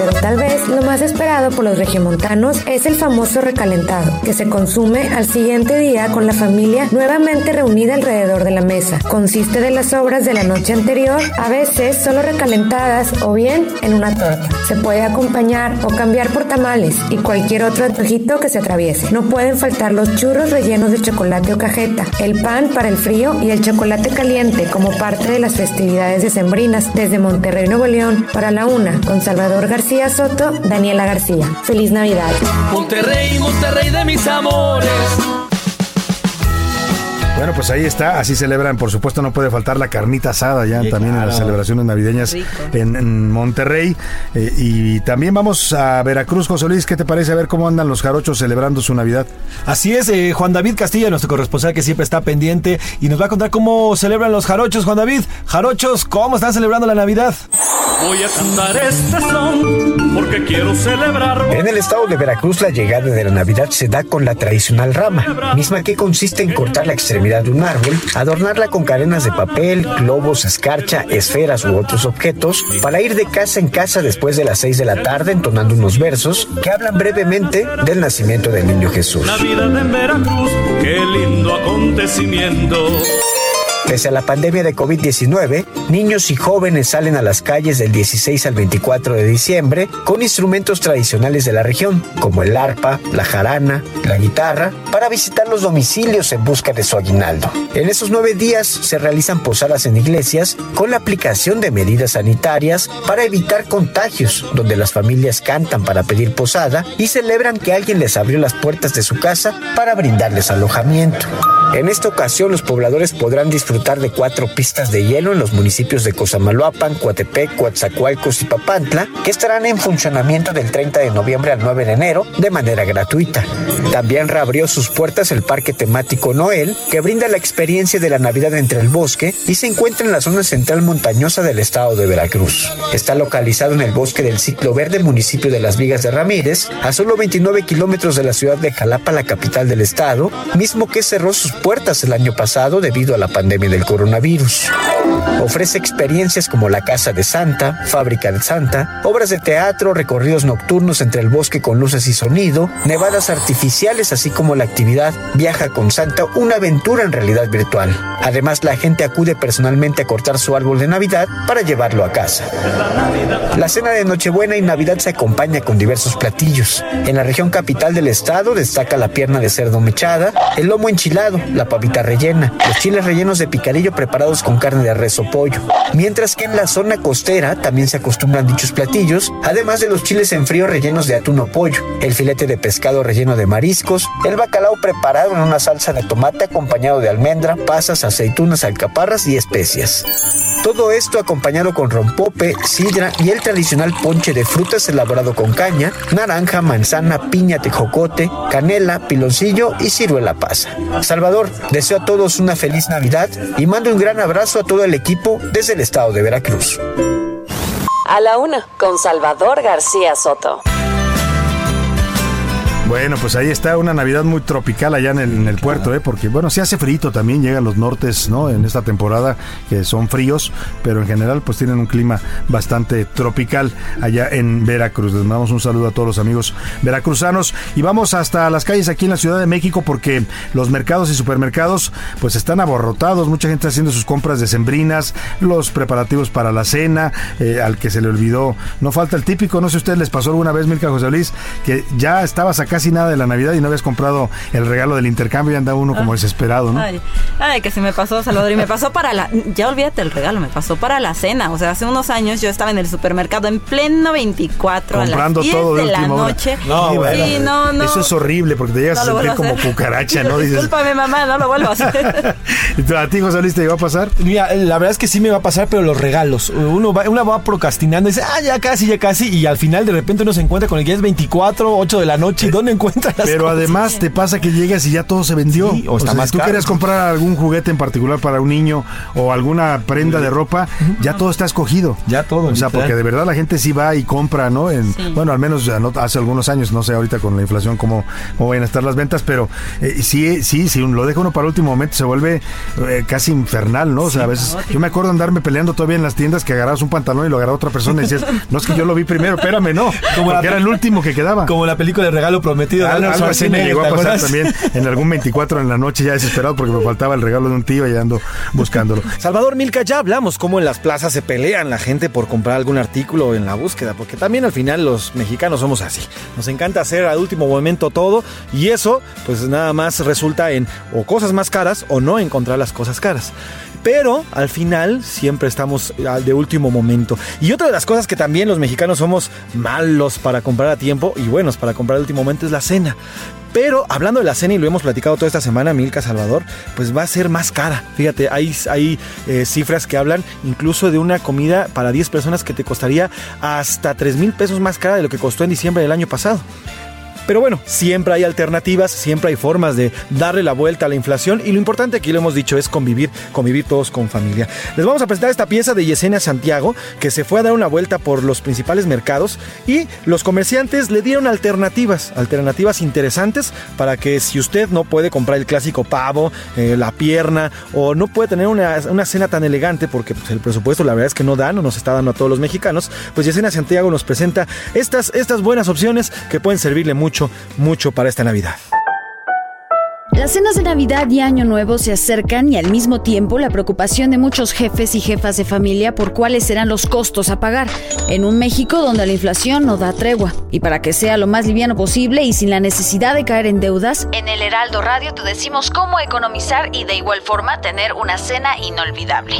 Pero tal vez lo más esperado por los regiomontanos es el famoso recalentado, que se consume al siguiente día con la familia nuevamente reunida alrededor de la mesa. Consiste de las sobras de la noche anterior, a veces solo recalentadas o bien en una torta. Se puede acompañar o cambiar por tamales y cualquier otro antojito que se atraviese. No pueden faltar los churros rellenos de chocolate o cajeta, el pan para el frío y el chocolate caliente como parte de las festividades decembrinas. Desde Monterrey, Nuevo León, para la una, con Salvador García Soto, Daniela García. Feliz Navidad. Monterrey, Monterrey de mis amores. Bueno, pues ahí está, así celebran, por supuesto no puede faltar la carnita asada ya Sí, también en las celebraciones navideñas en, en Monterrey. Eh, y también vamos a Veracruz, José Luis, ¿qué te parece a ver cómo andan los jarochos celebrando su Navidad? Así es, eh, Juan David Castilla, nuestro corresponsal que siempre está pendiente y nos va a contar cómo celebran los jarochos. Juan David, jarochos, ¿cómo están celebrando la Navidad? Voy a cantar este son porque quiero celebrar. En el estado de Veracruz, la llegada de la Navidad se da con la tradicional rama, misma que consiste en cortar la extremidad de un árbol, adornarla con cadenas de papel, globos, escarcha, esferas u otros objetos, para ir de casa en casa después de las 6 de la tarde entonando unos versos que hablan brevemente del nacimiento del niño Jesús. Navidad en Veracruz, qué lindo acontecimiento. Pese a la pandemia de COVID-19, niños y jóvenes salen a las calles del 16 al 24 de diciembre con instrumentos tradicionales de la región, como el arpa, la jarana, la guitarra, para visitar los domicilios en busca de su aguinaldo. En esos nueve días se realizan posadas en iglesias con la aplicación de medidas sanitarias para evitar contagios, donde las familias cantan para pedir posada y celebran que alguien les abrió las puertas de su casa para brindarles alojamiento. En esta ocasión, los pobladores podrán disfrutar de cuatro pistas de hielo en los municipios de Cosamaloapan, Coatepec, Coatzacoalcos y Papantla, que estarán en funcionamiento del 30 de noviembre al 9 de enero de manera gratuita. También reabrió sus puertas el parque temático Noel, que brinda la experiencia de la Navidad entre el bosque y se encuentra en la zona central montañosa del estado de Veracruz. Está localizado en el bosque del Ciclo Verde, municipio de Las Vigas de Ramírez, a solo 29 kilómetros de la ciudad de Jalapa, la capital del estado, mismo que cerró sus puertas el año pasado debido a la pandemia del coronavirus. Ofrece experiencias como la Casa de Santa, Fábrica de Santa, obras de teatro, recorridos nocturnos entre el bosque con luces y sonido, nevadas artificiales, así como la actividad Viaja con Santa, una aventura en realidad virtual. Además, la gente acude personalmente a cortar su árbol de Navidad para llevarlo a casa. La cena de Nochebuena y Navidad se acompaña con diversos platillos. En la región capital del estado destaca la pierna de cerdo mechada, el lomo enchilado, la pavita rellena, los chiles rellenos de picadillo preparados con carne de res o pollo. Mientras que en la zona costera también se acostumbran dichos platillos, además de los chiles en frío rellenos de atún o pollo, el filete de pescado relleno de mariscos, el bacalao preparado en una salsa de tomate acompañado de almendra, pasas, aceitunas, alcaparras y especias. Todo esto acompañado con rompope, sidra y el tradicional ponche de frutas elaborado con caña, naranja, manzana, piña, tejocote, canela, piloncillo y ciruela pasa. Salvador, deseo a todos una feliz Navidad y mando un gran abrazo a todo el equipo desde el estado de Veracruz. A la una, con Salvador García Soto. Bueno, pues ahí está una Navidad muy tropical allá en el, en el puerto, ¿eh? porque bueno, se hace frío también, llegan los nortes, ¿no? En esta temporada que son fríos, pero en general pues tienen un clima bastante tropical allá en Veracruz. Les mandamos un saludo a todos los amigos veracruzanos y vamos hasta las calles aquí en la Ciudad de México porque los mercados y supermercados pues están aborrotados, mucha gente haciendo sus compras decembrinas, los preparativos para la cena, eh, al que se le olvidó, no falta el típico, no sé si a ustedes les pasó alguna vez, Milka José Luis, que ya estabas a casi nada de la Navidad y no habías comprado el regalo del intercambio y anda uno como desesperado, ¿no? Ay, ay, que se me pasó, Salvador. Y me pasó para la. Ya olvídate el regalo, me pasó para la cena. O sea, hace unos años yo estaba en el supermercado en pleno 24 Comprando a las 10 todo de, de la noche. No, Sí, bueno, no, no. Eso es horrible porque te llegas No a sentir a como cucaracha, ¿no? Dices, Discúlpame, mamá, no lo vuelvo a hacer. ¿Y tú- ¿A ti, José Luis, te iba a pasar? Mira, la verdad es que sí me va a pasar, pero los regalos. Uno va, uno va procrastinando y dice, ah, ya casi, ya casi. Y al final de repente uno se encuentra con el que es 24, 8 de la noche. ¿Y dónde encuentra las Pero cosas? además te pasa que llegas y ya todo se vendió. Sí, o está más si tú caro. querías comprar algún juguete en particular para un niño o alguna prenda de ropa, ya todo está escogido. Ya todo. O sea, literal. porque de verdad la gente sí va y compra, ¿no? En, Bueno, al menos ya no- hace algunos años, no sé ahorita con la inflación cómo, cómo vayan a estar las ventas, pero eh, sí, sí, si lo deja uno para último momento se vuelve eh, casi infernal, ¿no? O sea, a veces yo me acuerdo andarme peleando todavía en las tiendas que agarrabas un pantalón y lo agarraba otra persona y decías, no es que yo lo vi primero, espérame, no, Como la era el último que quedaba. Como la película de regalo prometido. de Al- Arnold algo así me llegó a ¿te pasar también en algún 24 en la noche ya desesperado porque me faltaba el regalo de un tío y ando buscándolo. Salvador Milka, ya hablamos cómo en las plazas se pelean la gente por comprar algún artículo en la búsqueda, porque también al final los mexicanos somos así. Nos encanta hacer al último momento todo y eso pues nada más resulta en o cosas más caras o no encontrar las cosas caras. Pero al final siempre estamos al de último momento. Y otra de las cosas que también los mexicanos somos malos para comprar a tiempo y buenos para comprar al último momento la cena. Pero hablando de la cena, y lo hemos platicado toda esta semana, Milka Salvador, pues va a ser más cara. Fíjate, hay, hay eh, cifras que hablan incluso de una comida para 10 personas que te costaría hasta 3 mil pesos más cara de lo que costó en diciembre del año pasado. Pero bueno, siempre hay alternativas, siempre hay formas de darle la vuelta a la inflación y lo importante aquí lo hemos dicho es convivir, convivir todos con familia. Les vamos a presentar esta pieza de Yesenia Santiago que se fue a dar una vuelta por los principales mercados y los comerciantes le dieron alternativas, alternativas interesantes para que si usted no puede comprar el clásico pavo, eh, la pierna o no puede tener una, una cena tan elegante porque pues, el presupuesto la verdad es que no da, no nos está dando a todos los mexicanos, pues Yesenia Santiago nos presenta estas, estas buenas opciones que pueden servirle mucho, mucho para esta Navidad. Las cenas de Navidad y Año Nuevo se acercan y al mismo tiempo la preocupación de muchos jefes y jefas de familia por cuáles serán los costos a pagar en un México donde la inflación no da tregua. Y para que sea lo más liviano posible y sin la necesidad de caer en deudas, En el Heraldo Radio te decimos cómo economizar y de igual forma tener una cena inolvidable.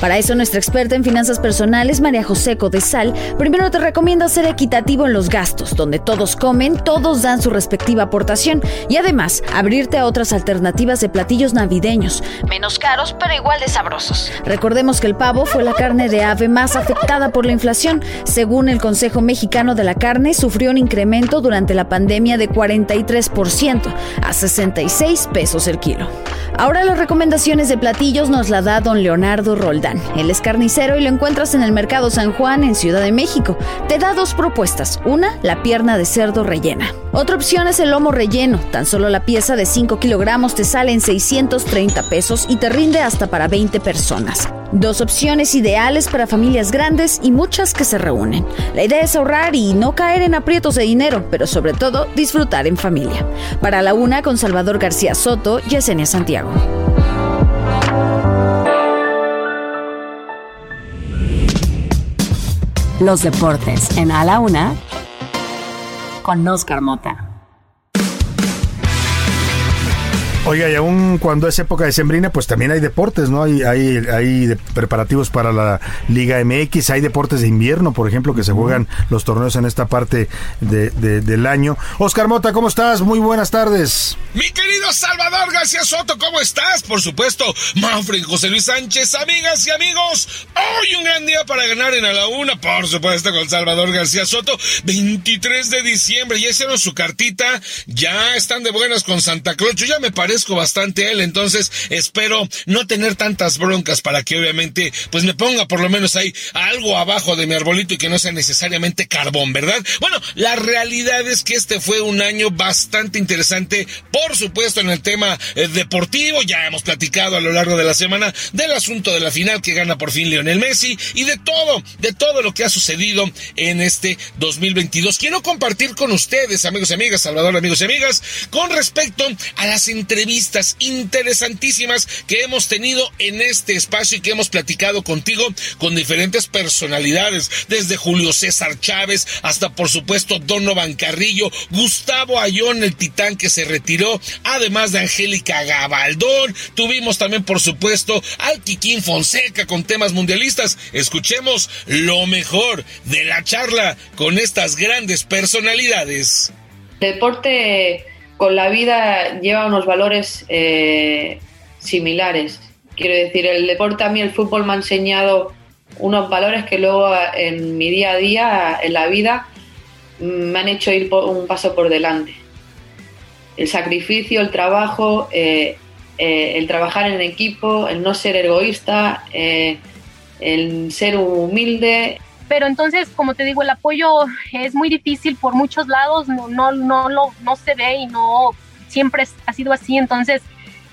Para eso nuestra experta en finanzas personales, María José Codesal, primero te recomienda ser equitativo en los gastos, donde todos comen, todos dan su respectiva aportación y además abrirte a otras alternativas de platillos navideños. Menos caros, pero igual de sabrosos. Recordemos que el pavo fue la carne de ave más afectada por la inflación. Según el Consejo Mexicano de la Carne, sufrió un incremento durante la pandemia de 43% a 66 pesos el kilo. Ahora las recomendaciones de platillos nos la da don Leonardo Roldán. Él es carnicero y lo encuentras en el Mercado San Juan en Ciudad de México. Te da dos propuestas. Una, la pierna de cerdo rellena. Otra opción es el lomo relleno. Tan solo la pieza de 5 kilogramos te sale en 630 pesos y te rinde hasta para 20 personas. Dos opciones ideales para familias grandes y muchas que se reúnen. La idea es ahorrar y no caer en aprietos de dinero, pero sobre todo disfrutar en familia. Para la una con Salvador García Soto, Yesenia Santiago. Los deportes en A la Una con Oscar Mota. Oiga, y aún cuando es época de sembrina, pues también hay deportes, ¿no? Hay, hay, hay de- preparativos para la Liga MX, hay deportes de invierno, por ejemplo, que se juegan los torneos en esta parte de- de- del año. Oscar Mota, ¿cómo estás? Muy buenas tardes. Mi querido Salvador García Soto, ¿cómo estás? Por supuesto, Manfred José Luis Sánchez, amigas y amigos. Hoy un gran día para ganar en A la Una, por supuesto, con Salvador García Soto. 23 de diciembre, ya hicieron su cartita, ya están de buenas con Santa Claus. Yo ya me bastante él, entonces espero no tener tantas broncas para que obviamente, pues me ponga por lo menos ahí algo abajo de mi arbolito y que no sea necesariamente carbón, ¿verdad? Bueno, la realidad es que este fue un año bastante interesante, por supuesto, en el tema eh, deportivo. Ya hemos platicado a lo largo de la semana del asunto de la final que gana por fin Lionel Messi y de todo, de todo lo que ha sucedido en este 2022. Quiero compartir con ustedes, amigos y amigas, Salvador, amigos y amigas, con respecto a las entrevistas interesantísimas que hemos tenido en este espacio y que hemos platicado contigo con diferentes personalidades, desde Julio César Chávez hasta por supuesto Donovan Carrillo, Gustavo Ayón, el titán que se retiró, además de Angélica Gabaldón, tuvimos también por supuesto al Kikín Fonseca con temas mundialistas. Escuchemos lo mejor de la charla con estas grandes personalidades. Deporte con la vida lleva unos valores eh, similares. Quiero decir, el deporte a mí, el fútbol me ha enseñado unos valores que luego en mi día a día, en la vida, me han hecho ir un paso por delante. El sacrificio, el trabajo, eh, eh, el trabajar en equipo, el no ser egoísta, el ser humilde, pero entonces como te digo el apoyo es muy difícil por muchos lados no no no lo no se ve y no siempre ha sido así. Entonces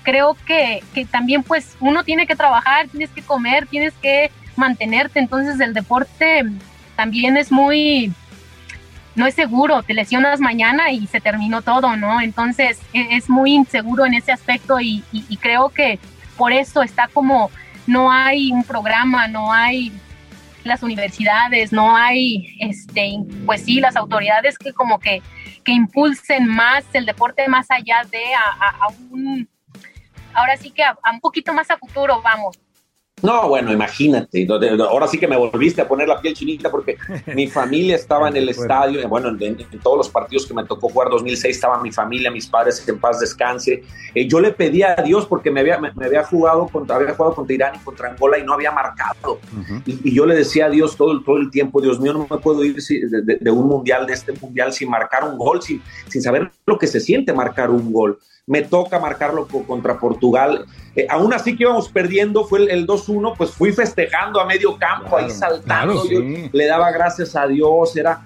creo que, que también pues uno tiene que trabajar tienes que comer tienes que mantenerte. Entonces el deporte también es muy no es seguro. Te lesionas mañana y se terminó todo no entonces e- es muy inseguro en ese aspecto y creo que por eso está como no hay un programa no hay las universidades, no hay, este, pues sí, las autoridades que como que, que impulsen más el deporte más allá de a, un, ahora sí que a un poquito más a futuro, vamos. No, bueno, imagínate. Ahora sí que me volviste a poner la piel chinita porque mi familia estaba en el estadio. Bueno, en, en todos los partidos que me tocó jugar 2006 estaba mi familia, mis padres que en paz descanse. Eh, yo le pedía a Dios porque me había, me, me había jugado contra, había jugado contra Irán y contra Angola y no había marcado. Y, y yo le decía a Dios todo, el- todo el tiempo, Dios mío, no me puedo ir de, de- de un mundial, de este mundial, sin marcar un gol, sin, sin saber lo que se siente marcar un gol. Me toca marcarlo co- contra Portugal. Eh, aún así que íbamos perdiendo, fue el, el 2-1, pues fui festejando a medio campo, ahí saltando. claro, Yo sí. le daba gracias a Dios, era,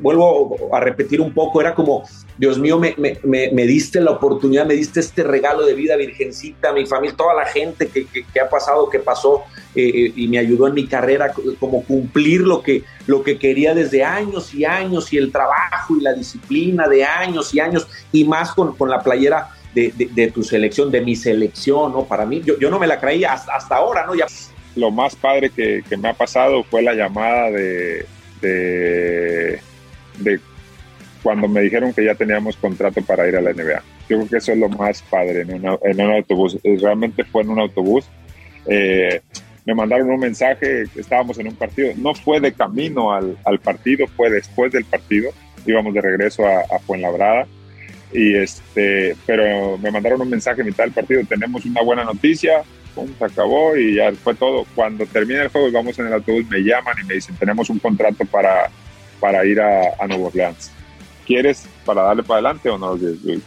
vuelvo a repetir un poco, era como, Dios mío, me, me- me- me diste la oportunidad, me diste este regalo de vida, Virgencita, mi familia, toda la gente que, que- que ha pasado, que pasó eh, eh, y me ayudó en mi carrera, como cumplir lo que, lo que quería desde años y años, y el trabajo y la disciplina de años y años, y más con, con la playera de, tu selección, de mi selección, ¿no? Para mí, yo, yo no me la creía hasta, hasta ahora, ¿no? Ya lo más padre que, que me ha pasado fue la llamada de, de, cuando me dijeron que ya teníamos contrato para ir a la NBA. Yo creo que eso es lo más padre en, en un autobús. Eh, Realmente fue en un autobús. Eh, me mandaron un mensaje, estábamos en un partido. No fue de camino al, al partido, fue después del partido. Íbamos de regreso a, a Fuenlabrada. Y este, pero me mandaron un mensaje a mitad del partido. Tenemos una buena noticia, pum, se acabó y ya fue todo. Cuando termina el juego y vamos en el autobús, me llaman y me dicen, tenemos un contrato para, para ir a, a Nueva Orleans. ¿Quieres para darle para adelante o no?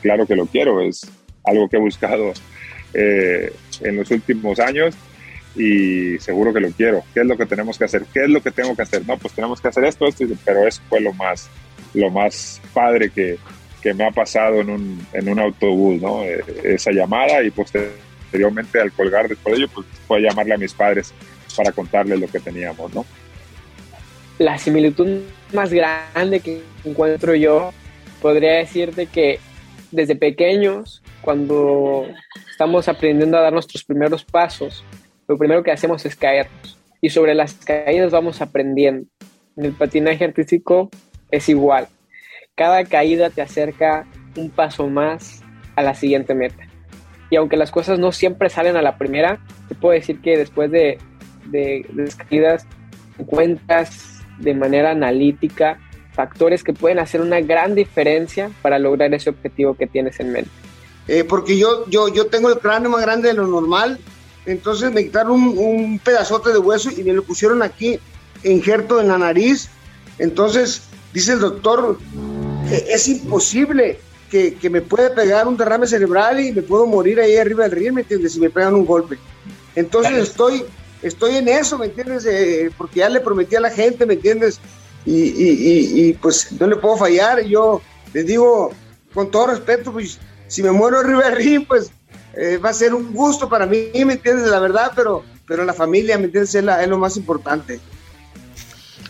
Claro que lo quiero, es algo que he buscado eh, en los últimos años y seguro que lo quiero. ¿Qué es lo que tenemos que hacer? ¿Qué es lo que tengo que hacer? No, pues tenemos que hacer esto, esto, pero eso fue lo más, lo más padre que, que me ha pasado en un, en un autobús, ¿no? Eh, esa llamada y posteriormente al colgar después de ello, pues fue llamarle a mis padres para contarles lo que teníamos, ¿no? la similitud más grande que encuentro yo podría decirte que desde pequeños, cuando estamos aprendiendo a dar nuestros primeros pasos, lo primero que hacemos es caernos. Y sobre las caídas vamos aprendiendo. En el patinaje artístico es igual. Cada caída te acerca un paso más a la siguiente meta. Y aunque las cosas no siempre salen a la primera, te puedo decir que después de, de, de las caídas encuentras de manera analítica factores que pueden hacer una gran diferencia para lograr ese objetivo que tienes en mente. Eh, porque yo, yo, yo tengo el cráneo más grande de lo normal, entonces me quitaron un, un pedazote de hueso y me lo pusieron aquí, injerto en la nariz. Entonces, dice el doctor, es imposible que, que me puede pegar un derrame cerebral y me puedo morir ahí arriba del río, ¿me entiendes? Si me pegan un golpe. Entonces estoy, estoy en eso, ¿me entiendes? Eh, porque ya le prometí a la gente, ¿me entiendes? Y, y- y- y, pues no le puedo fallar. Yo les digo, con todo respeto, pues si me muero arriba del río, pues eh, va a ser un gusto para mí, ¿me entiendes? La verdad, pero, pero la familia, ¿me entiendes? Es, la- es lo más importante.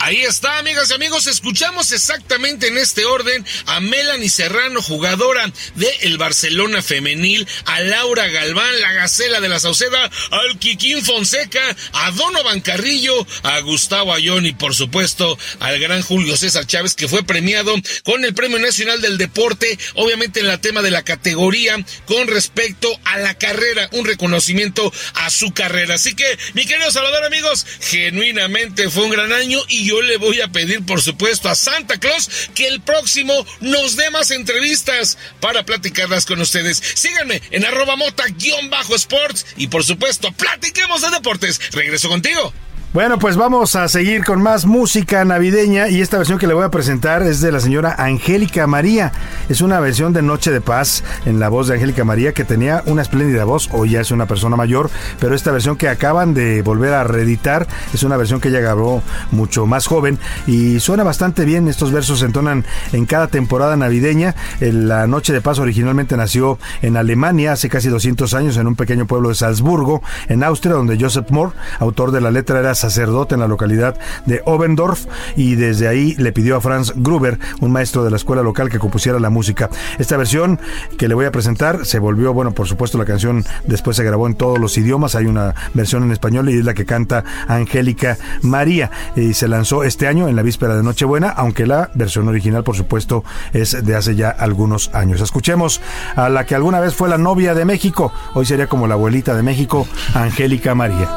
Ahí está, amigas y amigos. Escuchamos exactamente en este orden a Melanie Serrano, jugadora del el Barcelona femenil, a Laura Galván, la Gacela de la Sauceda, al Kikín Fonseca, a Donovan Carrillo, a Gustavo Ayón y por supuesto al gran Julio César Chávez que fue premiado con el Premio Nacional del Deporte, obviamente en la tema de la categoría con respecto a la carrera, un reconocimiento a su carrera. Así que, mi querido Salvador, amigos, genuinamente fue un gran año y yo le voy a pedir, por supuesto, a Santa Claus que el próximo nos dé más entrevistas para platicarlas con ustedes. Síganme en arroba mota-sports y, por supuesto, platiquemos de deportes. Regreso contigo. Bueno, pues vamos a seguir con más música navideña y esta versión que le voy a presentar es de la señora Angélica María. Es una versión de Noche de Paz en la voz de Angélica María que tenía una espléndida voz, hoy ya es una persona mayor, pero esta versión que acaban de volver a reeditar es una versión que ella grabó mucho más joven y suena bastante bien. Estos versos se entonan en cada temporada navideña. La Noche de Paz originalmente nació en Alemania hace casi 200 años en un pequeño pueblo de Salzburgo, en Austria, donde Joseph Moore, autor de la letra, era sacerdote en la localidad de Obendorf y desde ahí le pidió a Franz Gruber, un maestro de la escuela local, que compusiera la música. Esta versión que le voy a presentar se volvió, bueno, por supuesto la canción después se grabó en todos los idiomas, hay una versión en español y es la que canta Angélica María y se lanzó este año en la víspera de Nochebuena, aunque la versión original por supuesto es de hace ya algunos años. Escuchemos a la que alguna vez fue la novia de México, hoy sería como la abuelita de México, Angélica María.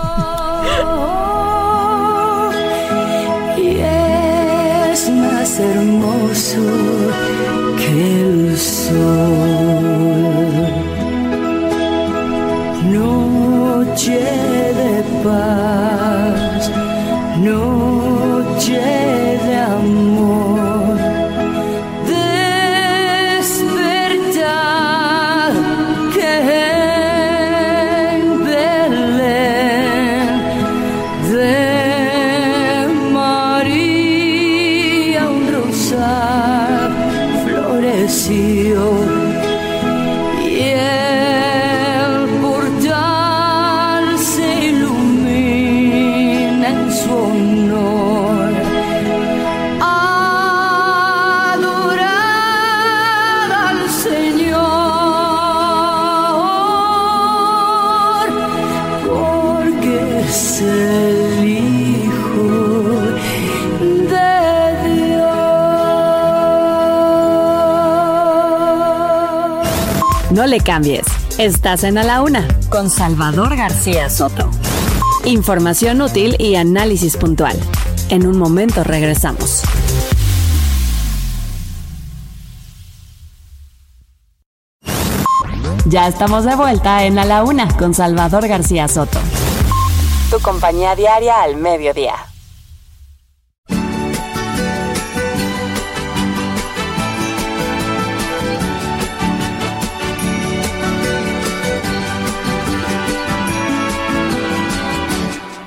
hermoso que el sol. Noche de paz, No le cambies. Estás en A la Una con Salvador García Soto. Información útil y análisis puntual. En un momento regresamos. Ya estamos de vuelta en A la Una con Salvador García Soto. Tu compañía diaria al mediodía.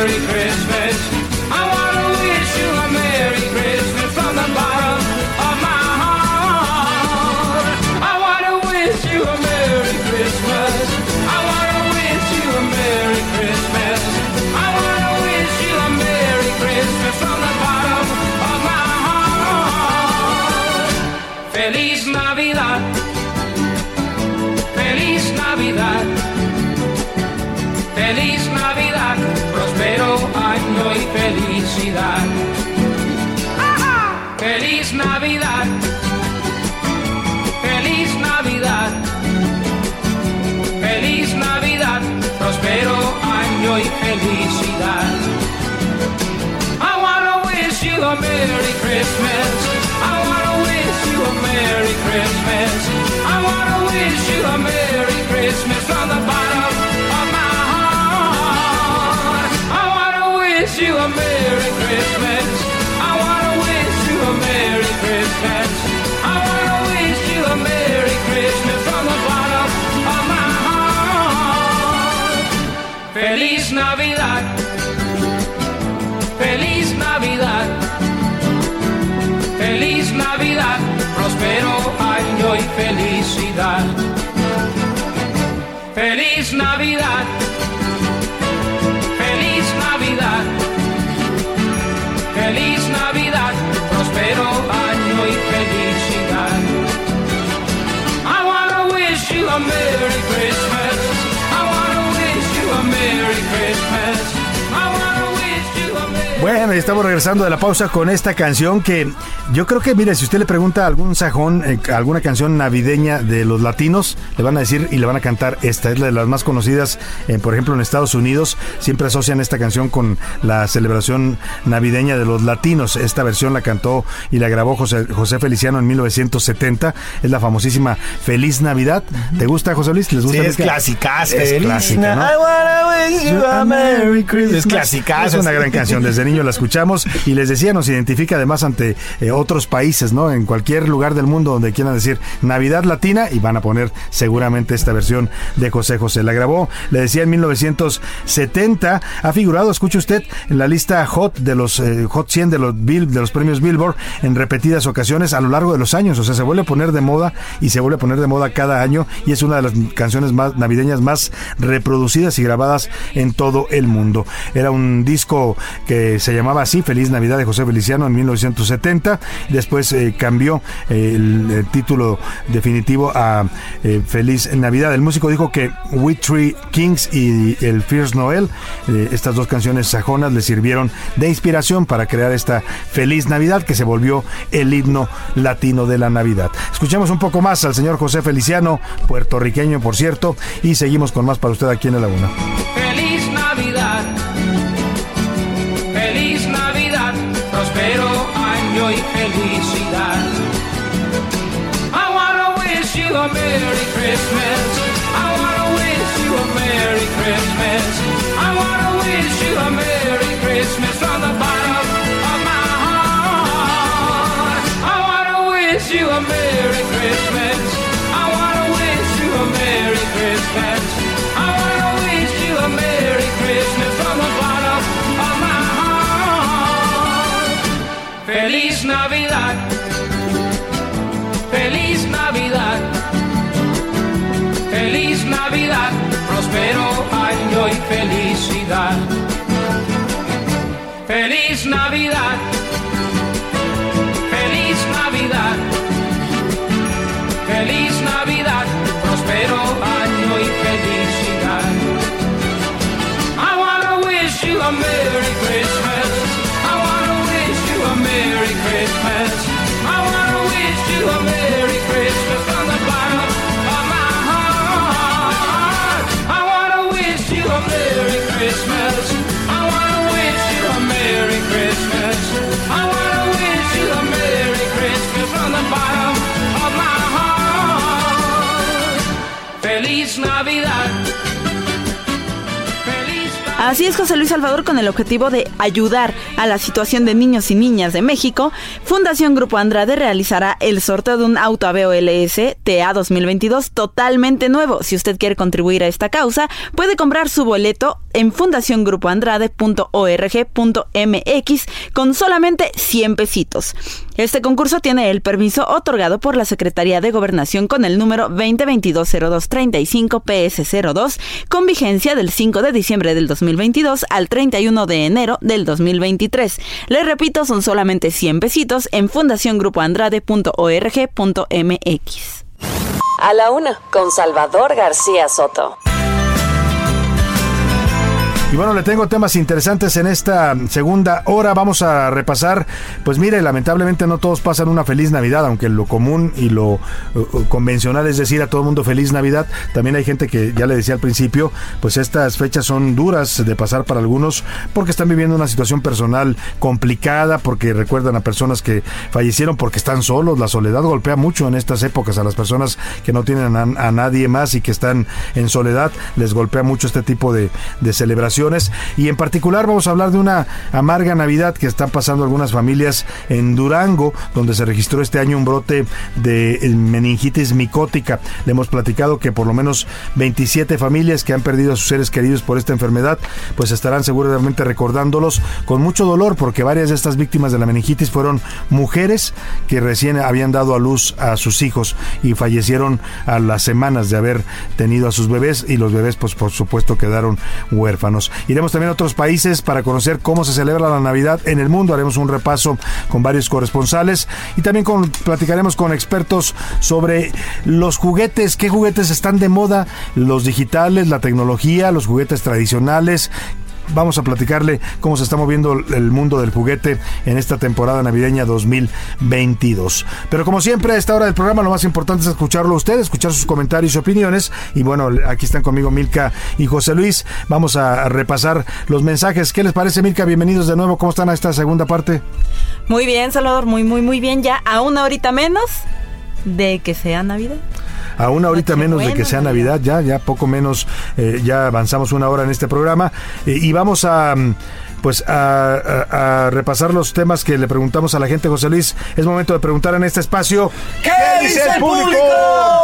Merry Christmas. Navidad. Feliz Navidad. Feliz Navidad, próspero año y felicidad. I wanna wish you a Merry Christmas. I wanna wish you a Merry Christmas. I wanna wish you a Merry Christmas from the felicidad. Feliz Navidad. Feliz Navidad. Feliz Navidad, próspero año y felicidad. I wanna wish you a Merry Christmas. I wanna wish you a Merry Christmas. I wanna wish you a Merry Bueno, estamos regresando de la pausa con esta canción que yo creo que, mire, si usted le pregunta a algún sajón, eh, alguna canción navideña de los latinos, le van a decir y le van a cantar esta. Es la de las más conocidas, eh, por ejemplo, en Estados Unidos. Siempre asocian esta canción con la celebración navideña de los latinos. Esta versión la cantó y la grabó José, José Feliciano en 1970. Es la famosísima Feliz Navidad. ¿Te gusta, José Luis? ¿Les gusta? Sí, es clasicaza. Es Feliz clásica, Na- ¿no? I wanna wish you a Merry Christmas. Es clásica, es una gran canción. Desde niño la escuchamos y les decía, nos identifica además ante eh, otros países, ¿no? En cualquier lugar del mundo donde quieran decir Navidad Latina y van a poner seguramente esta versión de José José. La grabó, le decía, en 1970. Ha figurado, escuche usted, en la lista Hot de los eh, Hot 100 de los, Bill, de los premios Billboard en repetidas ocasiones a lo largo de los años. O sea, se vuelve a poner de moda y se vuelve a poner de moda cada año y es una de las canciones más navideñas más reproducidas y grabadas en todo el mundo. Era un disco que se llamaba así, Feliz Navidad de José Feliciano en 1970. Después eh, cambió eh, el, el título definitivo a eh, Feliz Navidad. El músico dijo que We Three Kings y el Fierce Noel, eh, estas dos canciones sajonas, le sirvieron de inspiración para crear esta Feliz Navidad que se volvió el himno latino de la Navidad. Escuchemos un poco más al señor José Feliciano, puertorriqueño por cierto, y seguimos con más para usted aquí en la Laguna. Feliz Navidad, feliz Navidad, próspero año y felicidad. I wanna wish you a Merry Christmas. I wanna wish you a Merry Christmas. I wanna wish you a Merry Christmas from the bottom of my heart. I wanna wish you a Merry Christmas. Feliz Navidad. Así es, José Luis Salvador, con el objetivo de ayudar a la situación de niños y niñas de México, Fundación Grupo Andrade realizará el sorteo de un auto Aveo LS TA 2022 totalmente nuevo. Si usted quiere contribuir a esta causa, puede comprar su boleto en fundaciongrupoandrade.org.mx con solamente 100 pesitos. Este concurso tiene el permiso otorgado por la Secretaría de Gobernación con el número 2022-0235-PS02 con vigencia del 5 de diciembre del 2022 al 31 de enero del 2023. Les repito, son solamente 100 pesitos en fundaciongrupoandrade.org.mx. A la una, con Salvador García Soto. Y bueno, le tengo temas interesantes en esta segunda hora. Vamos a repasar. Pues mire, lamentablemente no todos pasan una feliz Navidad, aunque lo común y lo uh, convencional es decir a todo el mundo feliz Navidad. También hay gente que, ya le decía al principio, pues estas fechas son duras de pasar para algunos porque están viviendo una situación personal complicada, porque recuerdan a personas que fallecieron porque están solos. La soledad golpea mucho en estas épocas a las personas que no tienen a, a nadie más y que están en soledad. Les golpea mucho este tipo de, de celebración y en particular vamos a hablar de una amarga Navidad que están pasando algunas familias en Durango, donde se registró este año un brote de meningitis micótica. Le hemos platicado que por lo menos 27 familias que han perdido a sus seres queridos por esta enfermedad, pues estarán seguramente recordándolos con mucho dolor porque varias de estas víctimas de la meningitis fueron mujeres que recién habían dado a luz a sus hijos y fallecieron a las semanas de haber tenido a sus bebés y los bebés pues por supuesto quedaron huérfanos. Iremos también a otros países para conocer cómo se celebra la Navidad en el mundo. Haremos un repaso con varios corresponsales y también platicaremos con expertos sobre los juguetes, qué juguetes están de moda, los digitales, la tecnología, los juguetes tradicionales, vamos a platicarle cómo se está moviendo el mundo del juguete en esta temporada navideña 2022. Pero como siempre a esta hora del programa lo más importante es escucharlo a usted, escuchar sus comentarios y opiniones. Y bueno, aquí están conmigo Milka y José Luis. Vamos a repasar los mensajes. ¿Qué les parece Milka? Bienvenidos de nuevo. ¿Cómo están a esta segunda parte? Muy bien, Salvador, muy, muy, muy bien. Ya a una horita menos de que sea Navidad. A una horita menos de que sea Navidad, ya, ya poco menos, eh, ya avanzamos una hora en este programa eh, y vamos a, mm, pues a, a- a repasar los temas que le preguntamos a la gente, José Luis. Es momento de preguntar en este espacio. ¿Qué dice el público?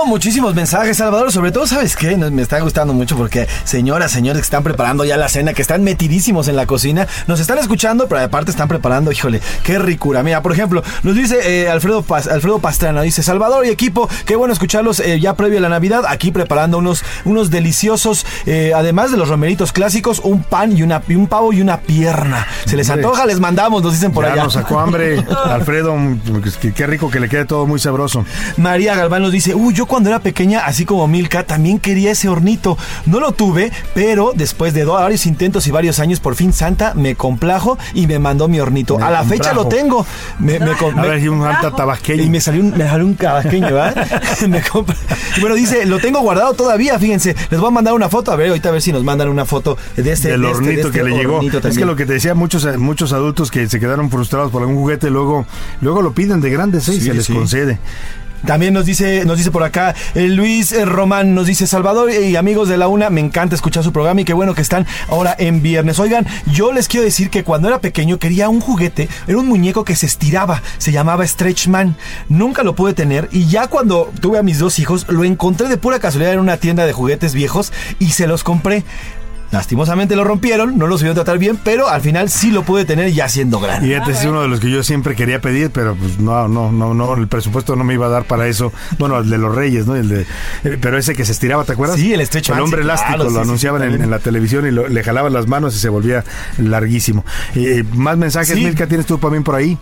Muchísimos mensajes, Salvador. Sobre todo, ¿sabes qué? Nos- Me está gustando mucho porque señoras, señores que están preparando ya la cena, que están metidísimos en la cocina, nos están escuchando, pero aparte están preparando, híjole, qué ricura. Mira, por ejemplo, nos dice eh, Alfredo, Pas- Alfredo Pastrana, dice, Salvador y equipo, qué bueno escucharlos eh, ya previo a la Navidad, aquí preparando unos, unos deliciosos, eh, además de los romeritos clásicos, un pan y, una, y un pavo y una pierna. Se les antoja, les mandamos, nos dicen por ya allá. nos sacó hambre, Alfredo. pues, Qué, rico que le quede todo muy sabroso. María Galván nos dice, uy, yo cuando era pequeña, así como Milka, también quería ese hornito. No lo tuve, pero después de varios intentos y varios años, por fin Santa me complajo y me mandó mi hornito. A la fecha lo tengo. Me, me A me- ver, y un alta tabasqueño. y me salió un, me salió un tabasqueño, ¿verdad? Me compra- y bueno, dice, lo tengo guardado todavía, fíjense. Les voy a mandar una foto, a ver, ahorita a ver si nos mandan una foto de este del de este- de hornito este que le llegó. hornito Es que también. Lo que te decía, muchos, muchos adultos que se quedaron frustrados por algún juguete, luego, luego lo piden de grandes ¿eh? y Sí, se les sí. concede. También nos dice, nos dice por acá eh, Luis eh, Román, nos dice Salvador y amigos de la UNA, me encanta escuchar su programa y qué bueno que están ahora en viernes. Oigan, yo les quiero decir que cuando era pequeño quería un juguete, era un muñeco que se estiraba, se llamaba Stretch Man. Nunca lo pude tener y ya cuando tuve a mis dos hijos, lo encontré de pura casualidad en una tienda de juguetes viejos y se los compré. Lastimosamente lo rompieron, no lo supieron tratar bien, pero al final sí lo pude tener ya siendo grande. Y este es uno de los que yo siempre quería pedir, pero pues no, no, no, no, el presupuesto no me iba a dar para eso. Bueno, el de los Reyes, ¿no? El de, eh, pero ese que se estiraba, ¿te acuerdas? Sí, el Stretch El hombre elástico, claro, lo sí, anunciaban sí, en, en la televisión y lo- le jalaban las manos y se volvía larguísimo. Eh, más mensajes, Sí. Milka, ¿tienes tú también por ahí?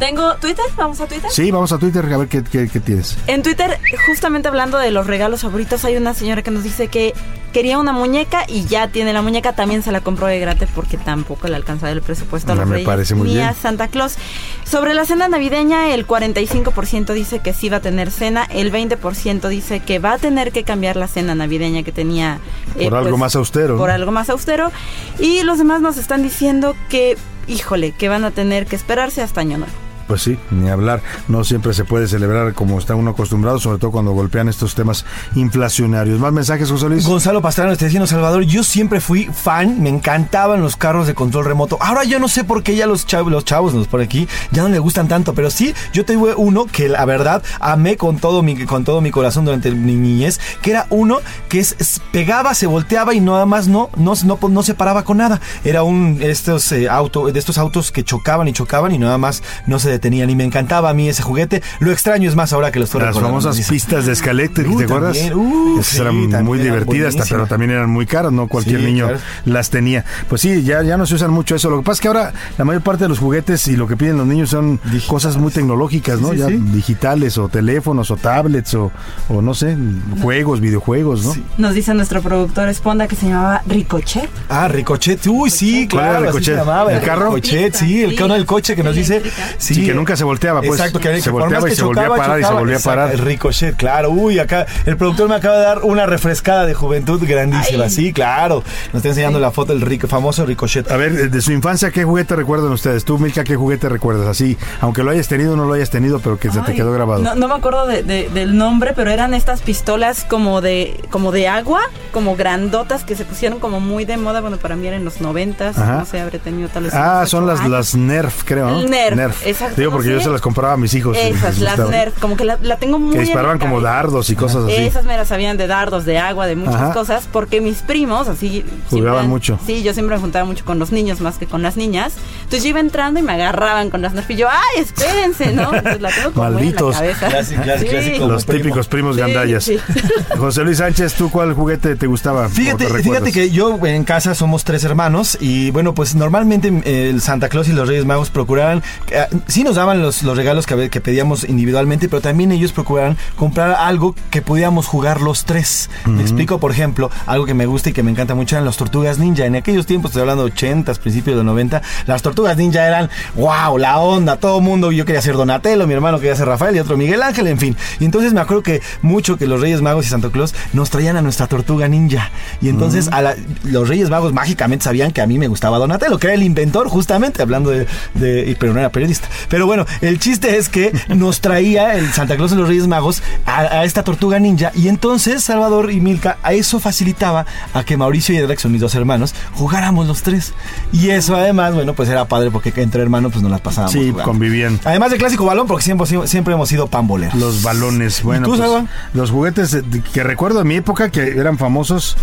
Tengo Twitter, vamos a Twitter. Sí, vamos a Twitter a ver qué, qué- qué tienes. En Twitter, justamente hablando de los regalos favoritos, hay una señora que nos dice que quería una muñeca y ya tiene la muñeca, también se la compró de gratis porque tampoco le alcanzaba el presupuesto a los me reyes parece muy ni a bien. Santa Claus. Sobre la cena navideña, el 45% dice que sí va a tener cena, el 20% dice que va a tener que cambiar la cena navideña que tenía. eh, Por algo más austero, Por algo más austero. Y los demás nos están diciendo que, híjole, que van a tener que esperarse hasta Año Nuevo. Pues sí, ni hablar. No siempre se puede celebrar como está uno acostumbrado, sobre todo cuando golpean estos temas inflacionarios. Más mensajes, José Luis. Gonzalo Pastrana está diciendo, Salvador, yo siempre fui fan, me encantaban los carros de control remoto. Ahora yo no sé por qué ya los chavos, los chavos nos por aquí ya no le gustan tanto, pero sí, yo tuve uno que la verdad amé con todo mi, con todo mi corazón durante mi niñez, que era uno que es, pegaba, se volteaba y nada más no, no, no, no se paraba con nada. Era un estos eh, de estos autos que chocaban y chocaban y nada más no se detenían. Y me encantaba a mí ese juguete. Lo extraño es más ahora que lo estoy Las recordando, famosas dice. pistas de Uh, ¿te acuerdas? también, uh, Esas sí, eran muy eran divertidas, hasta, pero también eran muy caras, no cualquier Sí, niño claro. las tenía. Pues sí, ya, ya no se usan mucho eso. Lo que pasa es que ahora la mayor parte de los juguetes y lo que piden los niños son cosas muy tecnológicas, ¿no? Sí, sí, ya sí. digitales o teléfonos o tablets o, o no sé, juegos, videojuegos, ¿no? Nos dice nuestro productor Esponda que se llamaba Ricochet. Ah, Ricochet, uy, sí, ¿Cuál era claro, así Ricochet? se llamaba, ¿El carro? Ricochet, sí, el Sí, carro del coche que nos dice, sí, Sí, que nunca se volteaba, pues. Exacto, que Se volteaba y que se volvía a parar y se volvía a parar. El Ricochet, claro, uy, acá el productor me acaba de dar una refrescada de juventud grandísima, sí, claro. Nos está enseñando la foto del rico, famoso Ricochet. A ver, de su infancia, ¿qué juguete recuerdan ustedes? Tú, Milka, ¿qué juguete recuerdas? Así, aunque lo hayas tenido o no lo hayas tenido, pero que se te Ay, quedó grabado. No, no me acuerdo de- de- del nombre, pero eran estas pistolas como de como de agua, como grandotas que se pusieron como muy de moda. Bueno, para mí eran en los noventas. No sé, habré tenido tal vez. Ah, son las, años. las Nerf, creo, ¿no? El Nerf, exacto, Digo, no porque sé. yo se las compraba a mis hijos. Esas, las gustaba. Nerf, como que la, la tengo muy. Que disparaban como dardos y cosas así. Esas me las sabían de dardos, de agua, de muchas Ajá. cosas, porque mis primos, así. Jugaban siempre- mucho. Sí, yo siempre me juntaba mucho con los niños más que con las niñas. Entonces yo iba entrando y me agarraban con las Nerf y yo, ¡ay, espérense! ¿no? Entonces la tengo como muy en la Malditos. cabeza. Clásico, clásico, Sí. clásico. Los primo. típicos primos Sí, gandallas. sí. José Luis Sánchez, ¿tú cuál juguete te gustaba? Fíjate, te fíjate que yo en casa somos tres hermanos y bueno, pues normalmente eh, el Santa Claus y los Reyes Magos procuraban, eh, sí nos daban los, los regalos que, que pedíamos individualmente, pero también ellos procuraban comprar algo que pudiéramos jugar los tres. Me explico, por ejemplo, algo que me gusta y que me encanta mucho eran las tortugas ninja. En aquellos tiempos, estoy hablando de 80, principios de 90, las tortugas ninja eran, wow, la onda, todo mundo, yo quería ser Donatello, mi hermano quería ser Rafael y otro Miguel Ángel, en fin. Y entonces me acuerdo que mucho que los Reyes Magos y Santa Claus nos traían a nuestra tortuga ninja. Y entonces a la- los Reyes Magos mágicamente sabían que a mí me gustaba Donatello, que era el inventor, justamente, hablando de, de- pero no era periodista. Pero bueno, el chiste es que nos traía el Santa Claus de los Reyes Magos a, a esta tortuga ninja. Y entonces Salvador y Milka, a eso facilitaba a que Mauricio y Edra, que son mis dos hermanos, jugáramos los tres. Y eso además, bueno, pues era padre porque entre hermanos pues nos las pasábamos. Sí, jugando. convivían. Además del clásico balón, porque siempre, siempre hemos sido pamboleros. Los balones, bueno. tú, pues, los juguetes de- de- que recuerdo de mi época que eran famosos.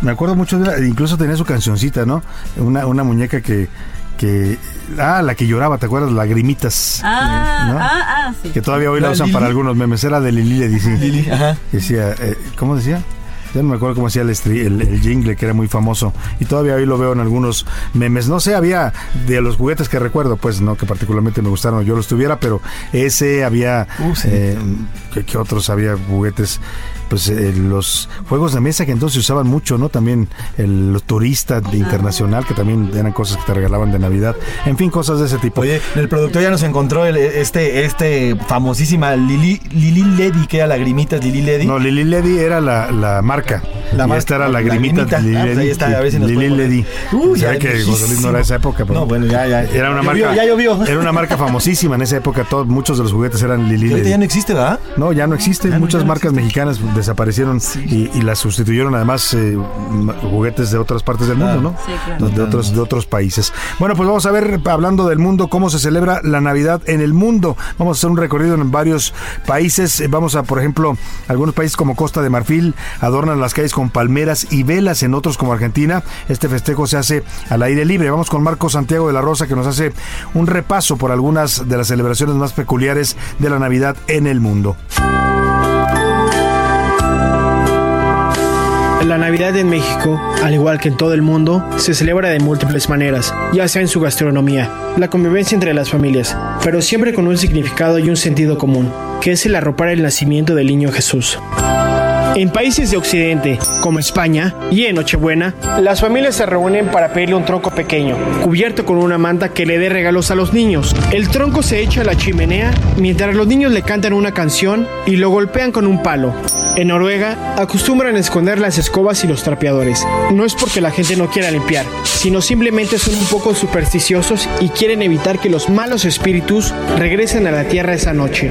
Me acuerdo mucho de la- incluso tenía su cancioncita, ¿no? Una, una muñeca que, que. Ah, la que lloraba, ¿te acuerdas? Lagrimitas. Ah, ¿no? ah, ah, sí. Que todavía hoy la ¿La usan Lili? para algunos memes. Era de Lili, le decía. Lili, ajá. Decía, eh, ¿cómo decía? Ya no me acuerdo cómo hacía el, estri- el, el jingle, que era muy famoso. Y todavía hoy lo veo en algunos memes. No sé, había de los juguetes que recuerdo, pues no que particularmente me gustaron, yo los tuviera, pero ese había. Uh, sí. eh, ¿qué, qué otros había juguetes? Pues eh, los juegos de mesa que entonces se usaban mucho, ¿no? También el los turista de internacional, que también eran cosas que te regalaban de Navidad. En fin, cosas de ese tipo. Oye, el productor ya nos encontró el- este, este famosísima Lili, Lili Ledy, que era lagrimitas Lili Ledy. No, Lili Ledy era la, la marca. La y marca, esta era la Lagrimita. grimita. Lili Ah, pues ahí Ledy, está, a ver si nos Lili Ledy. Uy, ve ya, que. José Luis no era de esa época. pero No, bueno, ya, ya. Era una marca. ya llovió. Era una marca famosísima en esa época. Todos, muchos de los juguetes eran Lili Ledy. ya no existe, ¿verdad? No, ya no existe. Ya no, Muchas ya no marcas mexicanas desaparecieron y, y las sustituyeron además eh, juguetes de otras partes del mundo, ¿no? Sí, claro. De otros, de otros países. Bueno, pues vamos a ver, hablando del mundo, cómo se celebra la Navidad en el mundo. Vamos a hacer un recorrido en varios países. Eh, Vamos a, por ejemplo, algunos países como Costa de Marfil adornan las calles con palmeras y velas. En otros como Argentina, este festejo se hace al aire libre. Vamos con Marco Santiago de la Rosa que nos hace un repaso por algunas de las celebraciones más peculiares de la Navidad en el mundo. La Navidad en México, al igual que en todo el mundo, se celebra de múltiples maneras, ya sea en su gastronomía, la convivencia entre las familias, pero siempre con un significado y un sentido común, que es el arropar el nacimiento del niño Jesús. En países de Occidente, como España, y en Nochebuena, las familias se reúnen para pedirle un tronco pequeño, cubierto con una manta que le dé regalos a los niños. El tronco se echa a la chimenea mientras los niños le cantan una canción y lo golpean con un palo. En Noruega, acostumbran esconder las escobas y los trapeadores. No es porque la gente no quiera limpiar, sino simplemente son un poco supersticiosos y quieren evitar que los malos espíritus regresen a la tierra esa noche.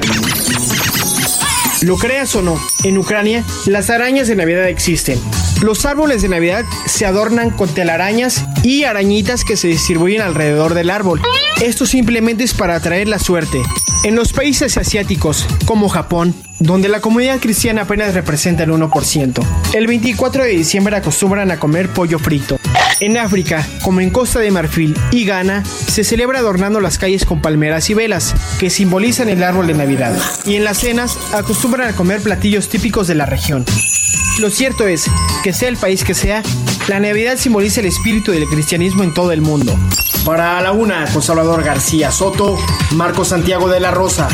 Lo creas o no, en Ucrania las arañas de Navidad existen. Los árboles de Navidad se adornan con telarañas y arañitas que se distribuyen alrededor del árbol. Esto simplemente es para atraer la suerte. En los países asiáticos, como Japón, donde la comunidad cristiana apenas representa el 1%, el 24 de diciembre acostumbran a comer pollo frito. En África, como en Costa de Marfil y Ghana, se celebra adornando las calles con palmeras y velas, que simbolizan el árbol de Navidad. Y en las cenas acostumbran a comer platillos típicos de la región. Lo cierto es que sea el país que sea, la Navidad simboliza el espíritu del cristianismo en todo el mundo. Para la una, con Salvador García Soto, Marco Santiago de la Rosa.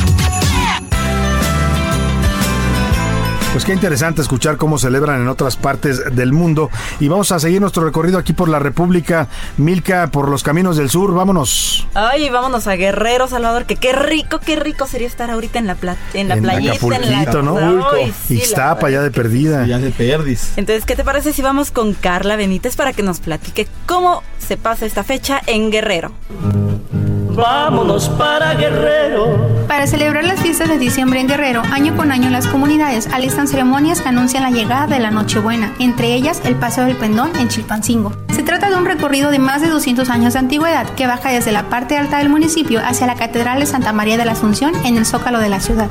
Pues qué interesante escuchar cómo celebran en otras partes del mundo. Y vamos a seguir nuestro recorrido aquí por la República Milka, por los caminos del sur. Vámonos. Ay, vámonos a Guerrero, Salvador, que qué rico, qué rico sería estar ahorita en la, pla- en la en playita. Acapulquito, en la... ¿no? Ay, sí, Ixtapa, ya de perdida. Ya de perdis. Entonces, ¿qué te parece si vamos con Carla Benítez para que nos platique cómo se pasa esta fecha en Guerrero? Vámonos para Guerrero. Para celebrar las fiestas de diciembre en Guerrero, año con año las comunidades alistan ceremonias que anuncian la llegada de la Nochebuena, entre ellas el Paseo del Pendón en Chilpancingo. Se trata de un recorrido de más de 200 años de antigüedad que baja desde la parte alta del municipio hacia la Catedral de Santa María de la Asunción en el Zócalo de la ciudad.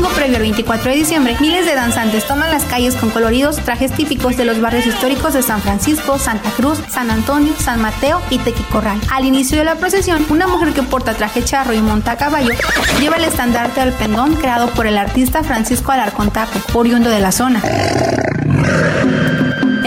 Domingo previo al 24 de diciembre, miles de danzantes toman las calles con coloridos trajes típicos de los barrios históricos de San Francisco, Santa Cruz, San Antonio, San Mateo y Tequicorral. Al inicio de la procesión, una mujer que porta traje charro y monta a caballo lleva el estandarte del pendón creado por el artista Francisco Alarcón Taco, oriundo de la zona.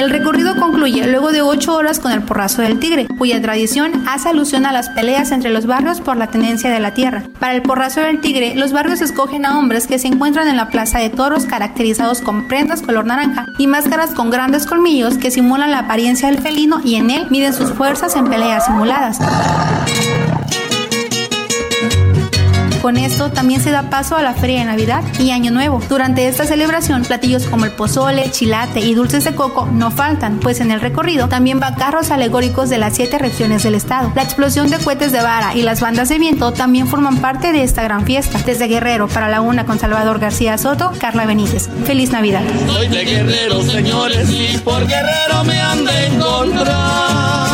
El recorrido concluye luego de ocho horas con el porrazo del tigre, cuya tradición hace alusión a las peleas entre los barrios por la tenencia de la tierra. Para el porrazo del tigre, los barrios escogen a hombres que se encuentran en la plaza de toros caracterizados con prendas color naranja y máscaras con grandes colmillos que simulan la apariencia del felino y en él miden sus fuerzas en peleas simuladas. Con esto también se da paso a la Feria de Navidad y Año Nuevo. Durante esta celebración, platillos como el pozole, chilate y dulces de coco no faltan, pues en el recorrido también van carros alegóricos de las siete regiones del estado. La explosión de cohetes de vara y las bandas de viento también forman parte de esta gran fiesta. Desde Guerrero para la una con Salvador García Soto, Carla Benítez. Feliz Navidad. Soy de Guerrero, señores, y por Guerrero me han de encontrar.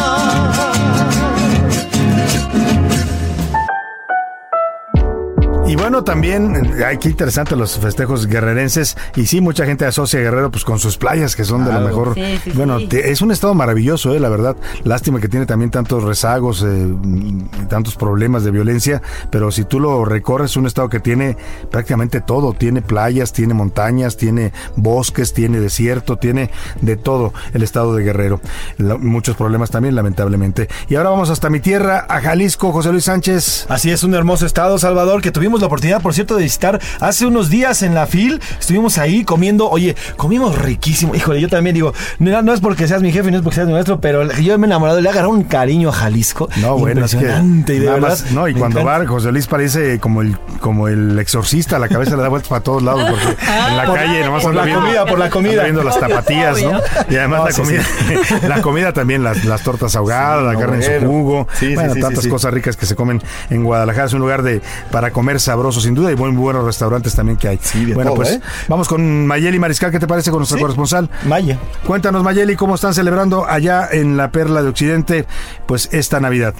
Y bueno, también, eh, ay, qué interesante los festejos guerrerenses. Y sí, mucha gente asocia a Guerrero pues con sus playas, que son de lo mejor. Sí, sí, bueno, sí. te- es un estado maravilloso, eh, la verdad. Lástima que tiene también tantos rezagos, eh, y tantos problemas de violencia. Pero si tú lo recorres, es un estado que tiene prácticamente todo. Tiene playas, tiene montañas, tiene bosques, tiene desierto, tiene de todo el estado de Guerrero. La- muchos problemas también, lamentablemente. Y ahora vamos hasta mi tierra, a Jalisco, José Luis Sánchez. Así es, un hermoso estado, Salvador, que tuvimos la oportunidad, por cierto, de visitar hace unos días en la FIL. Estuvimos ahí comiendo, oye, comimos riquísimo. Híjole, yo también digo, no, no es porque seas mi jefe, no es porque seas mi maestro, pero yo me he enamorado, le he agarrado un cariño a Jalisco. No, bueno, es que Impresionante, y de nada verdad, más, no, y cuando encanta. va José Luis parece como el como el exorcista, la cabeza le da vueltas para todos lados porque en la Por- calle nomás por la viendo- comida, por la comida. viendo las tapatías, ¿no? Y además No, la sí, comida, sí. la comida también las, las tortas ahogadas, la no, carne en su jugo, bueno, tantas cosas ricas que se comen en Guadalajara, es un lugar de para comer sabroso sin duda y buen buenos restaurantes también que hay. de bueno, todo, pues ¿eh? vamos con Mayeli Mariscal, ¿qué te parece con nuestra Sí. corresponsal? Maya. Cuéntanos Mayeli cómo están celebrando allá en la Perla de Occidente pues esta Navidad.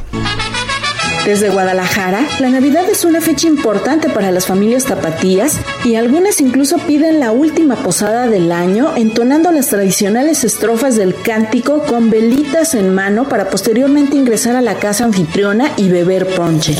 Desde Guadalajara, la Navidad es una fecha importante para las familias tapatías y algunas incluso piden la última posada del año entonando las tradicionales estrofas del cántico con velitas en mano para posteriormente ingresar a la casa anfitriona y beber ponche.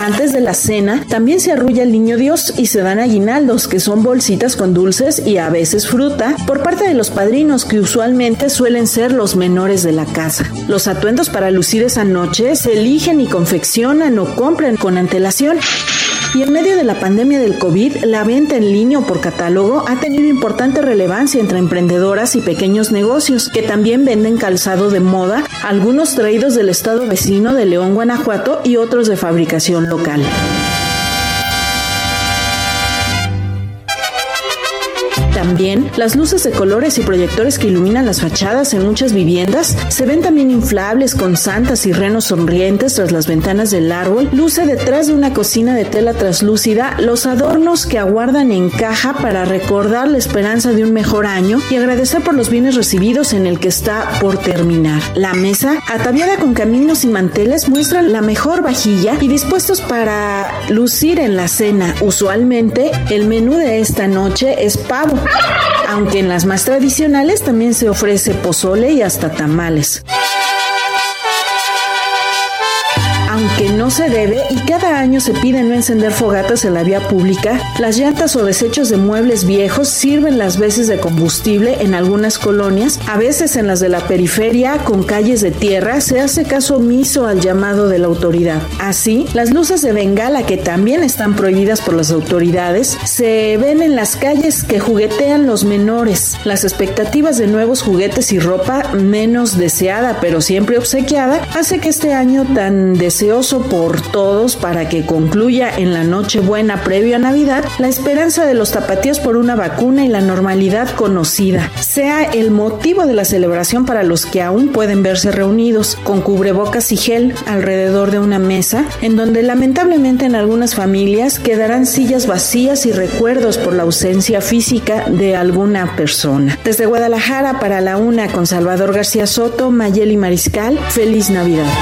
Antes de la cena, también se arrulla el niño Dios y se dan aguinaldos, que son bolsitas con dulces y a veces fruta, por parte de los padrinos, que usualmente suelen ser los menores de la casa. Los atuendos para lucir esa noche se eligen y confeccionan o compran con antelación. Y en medio de la pandemia del COVID, la venta en línea o por catálogo ha tenido importante relevancia entre emprendedoras y pequeños negocios que también venden calzado de moda, algunos traídos del estado vecino de León, Guanajuato y otros de fabricación local. También las luces de colores y proyectores que iluminan las fachadas en muchas viviendas se ven también inflables con santas y renos sonrientes tras las ventanas del árbol. Luce detrás de una cocina de tela translúcida los adornos que aguardan en caja para recordar la esperanza de un mejor año y agradecer por los bienes recibidos en el que está por terminar. La mesa, ataviada con caminos y manteles, muestra la mejor vajilla y dispuestos para lucir en la cena. Usualmente, el menú de esta noche es pavo, aunque en las más tradicionales también se ofrece pozole y hasta tamales. No se debe y cada año se pide no encender fogatas en la vía pública, las llantas o desechos de muebles viejos sirven las veces de combustible en algunas colonias, a veces en las de la periferia con calles de tierra se hace caso omiso al llamado de la autoridad. Así, las luces de bengala que también están prohibidas por las autoridades se ven en las calles que juguetean los menores. Las expectativas de nuevos juguetes y ropa menos deseada pero siempre obsequiada hace que este año tan deseoso por todos para que concluya en la noche buena previo a Navidad la esperanza de los tapatíos por una vacuna y la normalidad conocida sea el motivo de la celebración para los que aún pueden verse reunidos con cubrebocas y gel alrededor de una mesa en donde lamentablemente en algunas familias quedarán sillas vacías y recuerdos por la ausencia física de alguna persona. Desde Guadalajara para la una con Salvador García Soto, Mayeli Mariscal, feliz Navidad.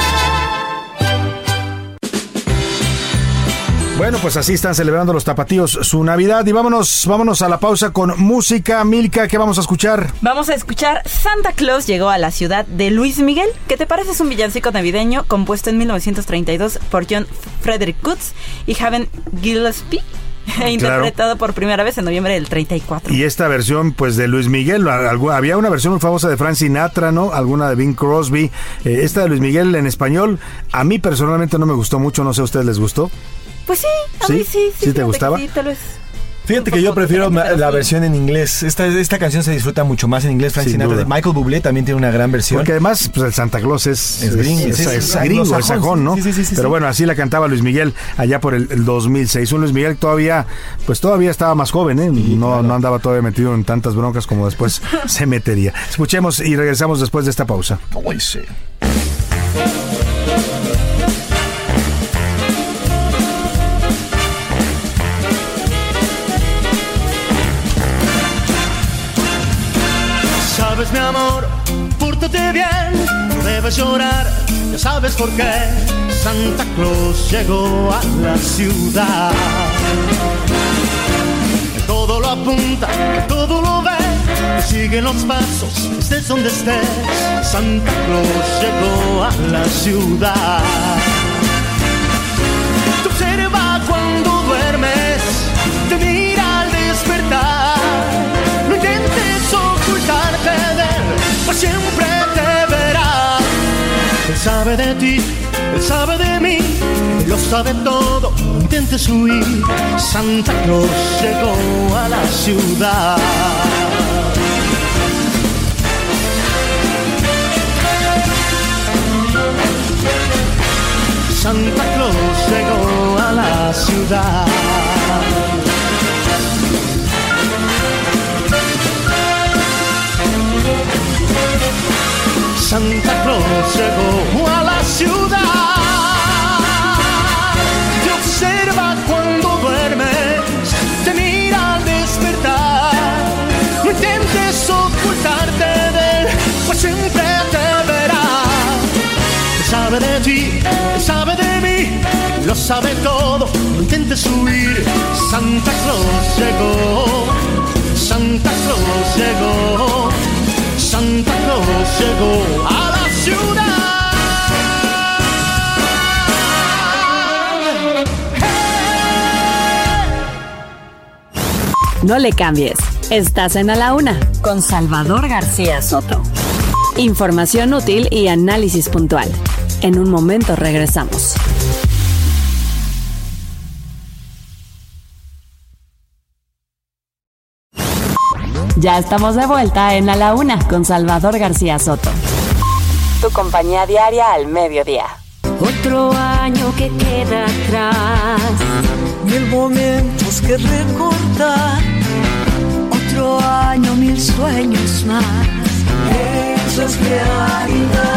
Bueno, pues así están celebrando los tapatíos su Navidad y vámonos, vámonos a la pausa con música. Milka, ¿qué vamos a escuchar? Vamos a escuchar Santa Claus llegó a la ciudad de Luis Miguel. ¿Qué te parece? Es un villancico navideño compuesto en 1932 por John Frederick Coots y Haven Gillespie. e interpretado por primera vez en noviembre del 34. Y esta versión, pues, de Luis Miguel, había una versión muy famosa de Frank Sinatra, ¿no? Alguna de Bing Crosby. Eh, esta de Luis Miguel en español, a mí personalmente no me gustó mucho, no sé a ustedes les gustó. Pues sí, a ¿Sí? mí sí. ¿Sí te fíjate que gustaba? Sí, tal vez. Fíjate que yo prefiero la versión en inglés. Esta, esta canción se disfruta mucho más en inglés. Frank Sin Sinatra. De Michael Bublé también tiene una gran versión. Porque además, pues el Santa Claus es, Es gringo, es, sí, sí, es gringo, es sajón, ¿no? sí, sí, sí, sí, Pero sí. bueno, así la cantaba Luis Miguel allá por el, el 2006. Un Luis Miguel todavía, pues todavía estaba más joven, ¿eh? No, no andaba todavía metido en tantas broncas como después se metería. Escuchemos y regresamos después de esta pausa. Mi amor, pórtate bien, no debes llorar, ya sabes por qué. Santa Claus llegó a la ciudad. Que Todo lo apunta, que todo lo ve, sigue los pasos, estés donde estés. Santa Claus llegó a la ciudad. Sabe de ti, él sabe de mí, lo sabe todo. Intentes huir. Santa Claus llegó a la ciudad. Santa Claus llegó a la ciudad. Santa Claus llegó a la ciudad. Te observa cuando duermes, te mira al despertar. No intentes ocultarte de él, pues siempre te verá. Sabe de ti, sabe de mí, lo sabe todo, no intentes huir. Santa Claus llegó, Santa Claus llegó, Llegó a la ciudad. No le cambies. Estás en A la Una con Salvador García Soto. Información útil y análisis puntual. En un momento regresamos. Ya estamos de vuelta en A la Una con Salvador García Soto. Tu compañía diaria al mediodía. Otro año que queda atrás, mil momentos que recordar. Otro año, mil sueños más, hechos realidad.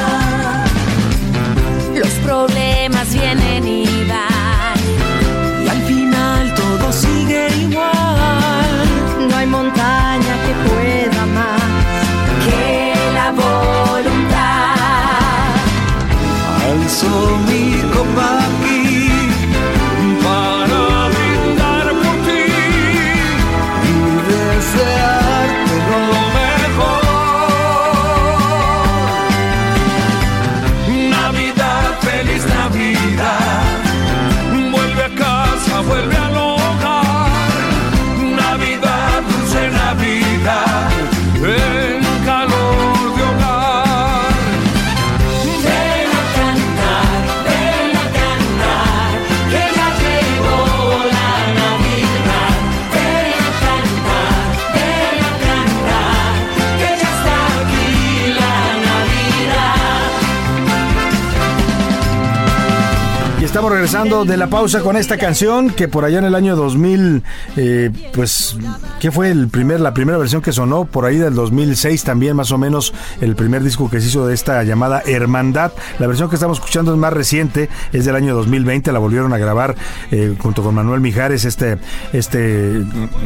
Regresando de la pausa con esta canción que por allá en el año 2000, eh, pues, ¿qué fue el primer, la primera versión que sonó? Por ahí del 2006 también, más o menos, el primer disco que se hizo de esta llamada Hermandad. La versión que estamos escuchando es más reciente, es del año 2020, la volvieron a grabar eh, junto con Manuel Mijares, este, este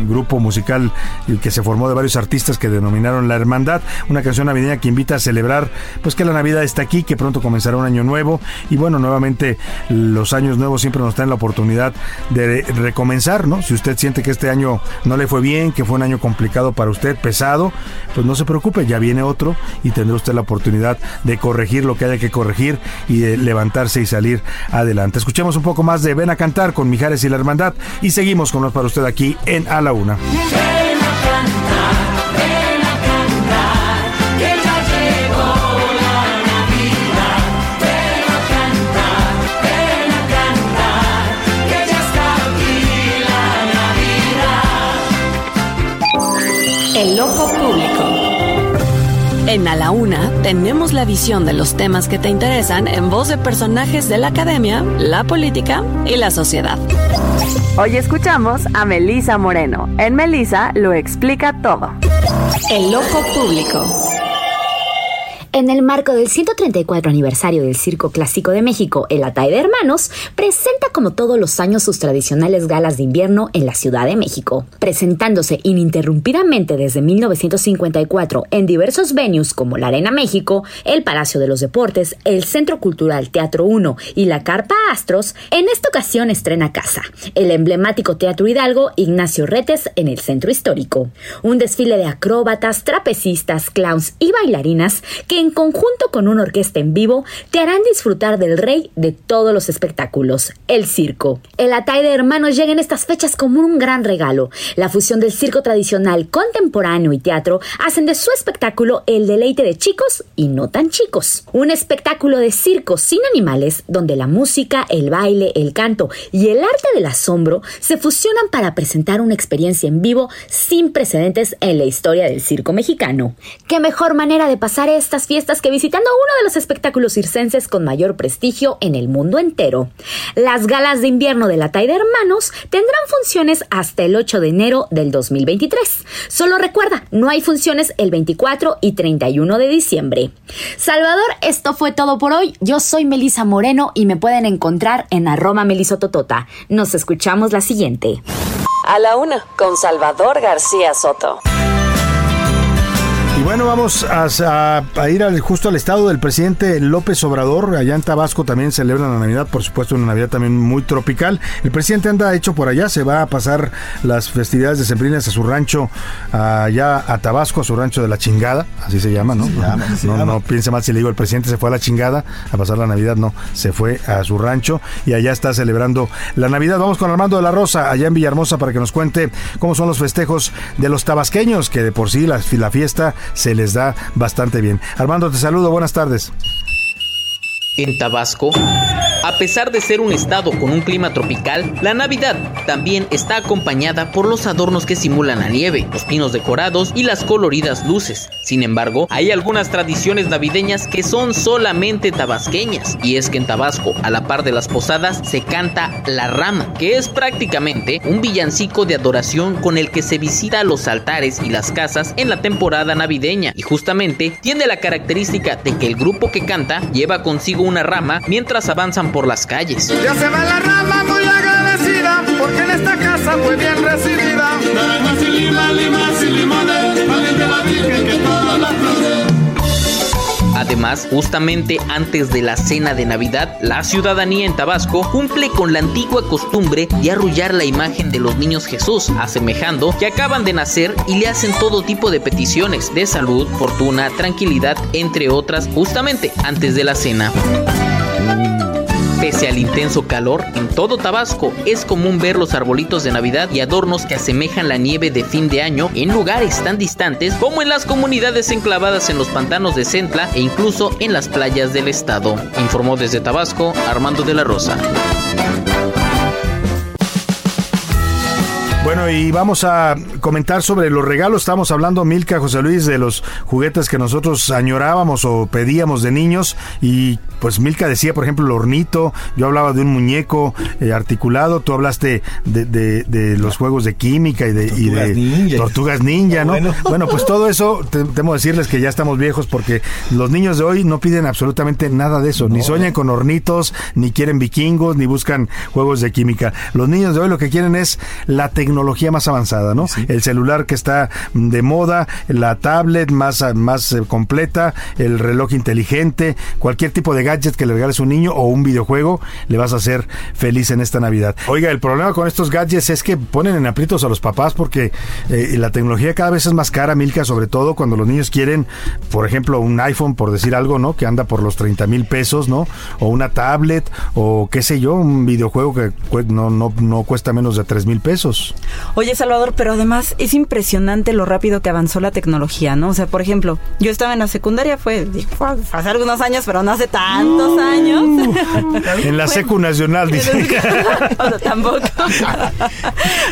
grupo musical que se formó de varios artistas que denominaron La Hermandad, una canción navideña que invita a celebrar, pues que la Navidad está aquí, que pronto comenzará un año nuevo y bueno, nuevamente los años nuevos siempre nos traen la oportunidad de recomenzar, ¿no? Si usted siente que este año no le fue bien, que fue un año complicado para usted, pesado, pues no se preocupe, ya viene otro y tendrá usted la oportunidad de corregir lo que haya que corregir y de levantarse y salir adelante. Escuchemos un poco más de Ven a cantar con Mijares y la Hermandad y seguimos con los para usted aquí en A la Una. Ven a cantar, ven En A la Una tenemos la visión de los temas que te interesan en voz de personajes de la academia, la política y la sociedad. Hoy escuchamos a Melisa Moreno. En Melisa lo explica todo. El ojo público. En el marco del 134 aniversario del Circo Clásico de México, el Atay de Hermanos presenta como todos los años sus tradicionales galas de invierno en la Ciudad de México, presentándose ininterrumpidamente desde 1954 en diversos venues como la Arena México, el Palacio de los Deportes, el Centro Cultural Teatro 1 y la Carpa Astros. En esta ocasión estrena casa, el emblemático Teatro Hidalgo Ignacio Retes en el Centro Histórico. Un desfile de acróbatas, trapecistas, clowns y bailarinas que en conjunto con una orquesta en vivo te harán disfrutar del rey de todos los espectáculos, el circo. El Atay de Hermanos llega en estas fechas como un gran regalo. La fusión del circo tradicional, contemporáneo y teatro hacen de su espectáculo el deleite de chicos y no tan chicos. Un espectáculo de circo sin animales donde la música, el baile, el canto y el arte del asombro se fusionan para presentar una experiencia en vivo sin precedentes en la historia del circo mexicano. ¿Qué mejor manera de pasar estas fiestas que visitando uno de los espectáculos circenses con mayor prestigio en el mundo entero? Las galas de invierno de la TAI de Hermanos tendrán funciones hasta el 8 de enero del 2023. Solo recuerda, no hay funciones el 24 y 31 de diciembre. Salvador, esto fue todo por hoy. Yo soy Melisa Moreno y me pueden encontrar en arroba melisototota. Nos escuchamos la siguiente. A la una, con Salvador García Soto. Y bueno, vamos a, ir al, justo al estado del presidente López Obrador. Allá en Tabasco también celebran la Navidad, por supuesto, una Navidad también muy tropical. El presidente anda hecho por allá, se va a pasar las festividades decembrinas a su rancho, allá a Tabasco, a su rancho de la chingada, así se llama, ¿no? no, no piense mal si le digo el presidente se fue a la chingada a pasar la Navidad, no, se fue a su rancho y allá está celebrando la Navidad. Vamos con Armando de la Rosa, allá en Villahermosa, para que nos cuente cómo son los festejos de los tabasqueños, que de por sí la, la fiesta se les da bastante bien. Armando, te saludo, buenas tardes. En Tabasco, a pesar de ser un estado con un clima tropical, la Navidad también está acompañada por los adornos que simulan la nieve, los pinos decorados y las coloridas luces. Sin embargo, hay algunas tradiciones navideñas que son solamente tabasqueñas, y es que en Tabasco, a la par de las posadas, se canta La Rama, que es prácticamente un villancico de adoración con el que se visita los altares y las casas en la temporada navideña, y justamente tiene la característica de que el grupo que canta lleva consigo una rama mientras avanzan por las calles. Ya se va la rama muy agradecida porque en esta casa fue bien recibida. Naranjas y limas, limas y limones, valiente la Virgen que todas las flores. Además, justamente antes de la cena de Navidad, la ciudadanía en Tabasco cumple con la antigua costumbre de arrullar la imagen de los niños Jesús, asemejando que acaban de nacer y le hacen todo tipo de peticiones de salud, fortuna, tranquilidad, entre otras, justamente antes de la cena. Pese al intenso calor, en todo Tabasco es común ver los arbolitos de Navidad y adornos que asemejan la nieve de fin de año en lugares tan distantes como en las comunidades enclavadas en los pantanos de Centla e incluso en las playas del estado. Informó desde Tabasco Armando de la Rosa. Bueno, y vamos a comentar sobre los regalos. Estamos hablando, Milka, José Luis, de los juguetes que nosotros añorábamos o pedíamos de niños. Y pues Milka decía, por ejemplo, el hornito. Yo hablaba de un muñeco eh, articulado. Tú hablaste de, de- de los juegos de química y de, y de Tortugas ninja. tortugas ninja, ¿no? Bueno. Bueno. pues todo eso, te- temo decirles que ya estamos viejos porque los niños de hoy no piden absolutamente nada de eso. Ni sueñan con hornitos, ni quieren vikingos, ni buscan juegos de química. Los niños de hoy lo que quieren es la tecnología más avanzada, ¿no? El celular que está de moda, la tablet más, más eh, completa, el reloj inteligente, cualquier tipo de gadget que le regales a un niño o un videojuego, le vas a hacer feliz en esta Navidad. Oiga, el problema con estos gadgets es que ponen en aprietos a los papás porque eh, la tecnología cada vez es más cara, Milka, sobre todo cuando los niños quieren, por ejemplo, un iPhone, por decir algo, ¿no? Que anda por los 30 mil pesos, ¿no? O una tablet, o qué sé yo, un videojuego que no, no, no cuesta menos de 3 mil pesos. Oye, Salvador, pero además es impresionante lo rápido que avanzó la tecnología, ¿no? O sea, por ejemplo, yo estaba en la secundaria, fue, fue hace algunos años, pero no hace tantos años. En la Secu Nacional, dice. o sea, tampoco.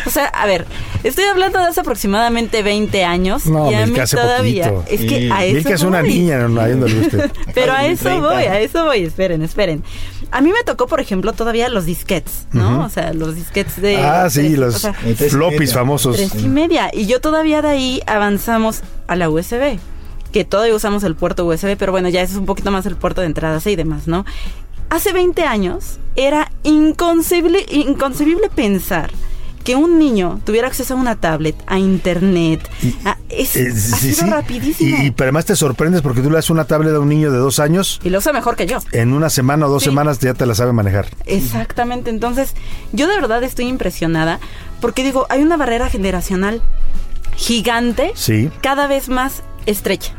o sea, a ver, estoy hablando de hace aproximadamente 20 años No, y a mí hace todavía. poquito. Es que a eso Milka es una voy. niña, no usted. Pero a eso 30. voy, a eso voy. Esperen, esperen. A mí me tocó, por ejemplo, todavía los disquets, ¿no? O sea, los disquets de... Ah, sí, los o sea, floppies famosos. Tres y media. Y yo todavía de ahí avanzamos a la USB. Que todavía usamos el puerto USB, pero bueno, ya ese es un poquito más el puerto de entrada y demás, ¿no? Hace 20 años era inconcebible, inconcebible pensar que un niño tuviera acceso a una tablet, a internet. a- es, Eh, ha sido sí. rapidísimo. Y, y pero además te sorprendes porque tú le das una tablet a un niño de dos años, y lo usa mejor que yo. en una semana o dos Sí. semanas ya te la sabe manejar. Exactamente, entonces yo de verdad estoy impresionada porque digo, hay una barrera generacional gigante, Sí. cada vez más estrecha,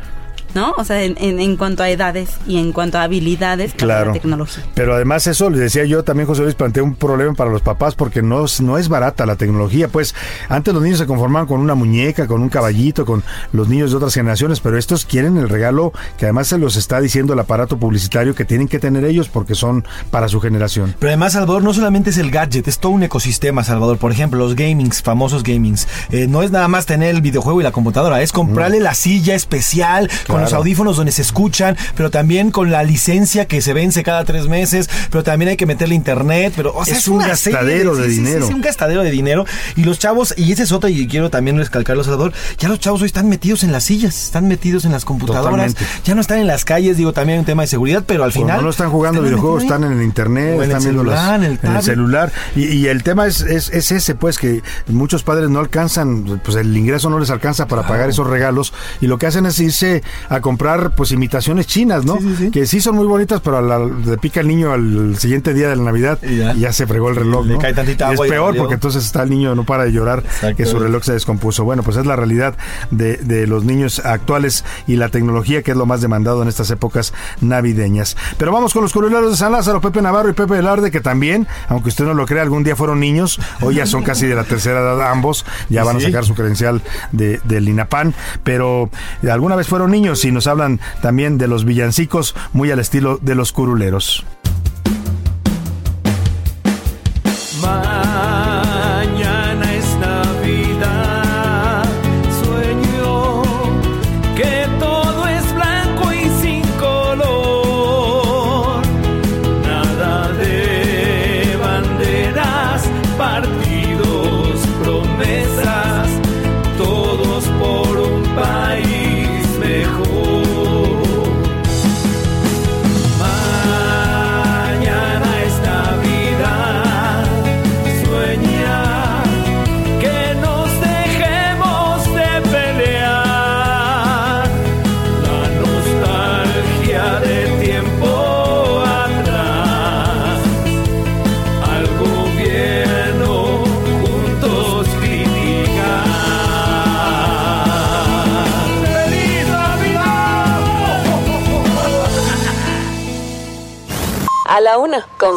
¿no? O sea, en, en- en cuanto a edades y en cuanto a habilidades para Claro. la tecnología. Pero además eso, le decía yo también, José Luis, plantea un problema para los papás porque no, es- no es barata la tecnología. Pues antes los niños se conformaban con una muñeca, con un caballito, con los niños de otras generaciones, pero estos quieren el regalo que además se los está diciendo el aparato publicitario que tienen que tener ellos porque son para su generación. Pero además, Salvador, no solamente es el gadget, es todo un ecosistema, Salvador. Por ejemplo, los gamings, famosos gamings. Eh, no es nada más tener el videojuego y la computadora, es comprarle la silla especial con los audífonos donde se escuchan, pero también con la licencia que se vence cada tres meses, pero también hay que meterle internet, pero o sea, Es un serie gastadero de sí, sí, sí, dinero. es un gastadero de dinero. Y los chavos, y esa es otra, y quiero también recalcarlo, Salvador, ya los chavos hoy están metidos en las sillas, están metidos en las computadoras, Totalmente. ya no están en las calles, digo, también hay un tema de seguridad, pero al final... no están jugando están videojuegos, están en el internet, el están viendo las- celular, en el en el celular. Y, y el tema es, es, es ese, pues, que muchos padres no alcanzan, pues el ingreso no les alcanza para pagar esos regalos. Y lo que hacen es irse a comprar, pues, imitaciones chinas, ¿no? Que sí son muy bonitas, pero a la- le pica el niño al siguiente día de la Navidad y ya, se fregó el reloj, Le ¿no? cae tantita Y agua es y peor valió. porque entonces está el niño, no para de llorar que su reloj se descompuso. Bueno, pues es la realidad de, de los niños actuales y la tecnología que es lo más demandado en estas épocas navideñas. Pero vamos con los curuleros de San Lázaro, Pepe Navarro y Pepe Velarde, que también, aunque usted no lo crea, algún día fueron niños, hoy ya son casi de la tercera edad ambos, ya van a Sí. sacar su credencial de, del INAPAN, pero alguna vez fueron niños y nos hablan también de los villancicos muy al estilo de los curuleros.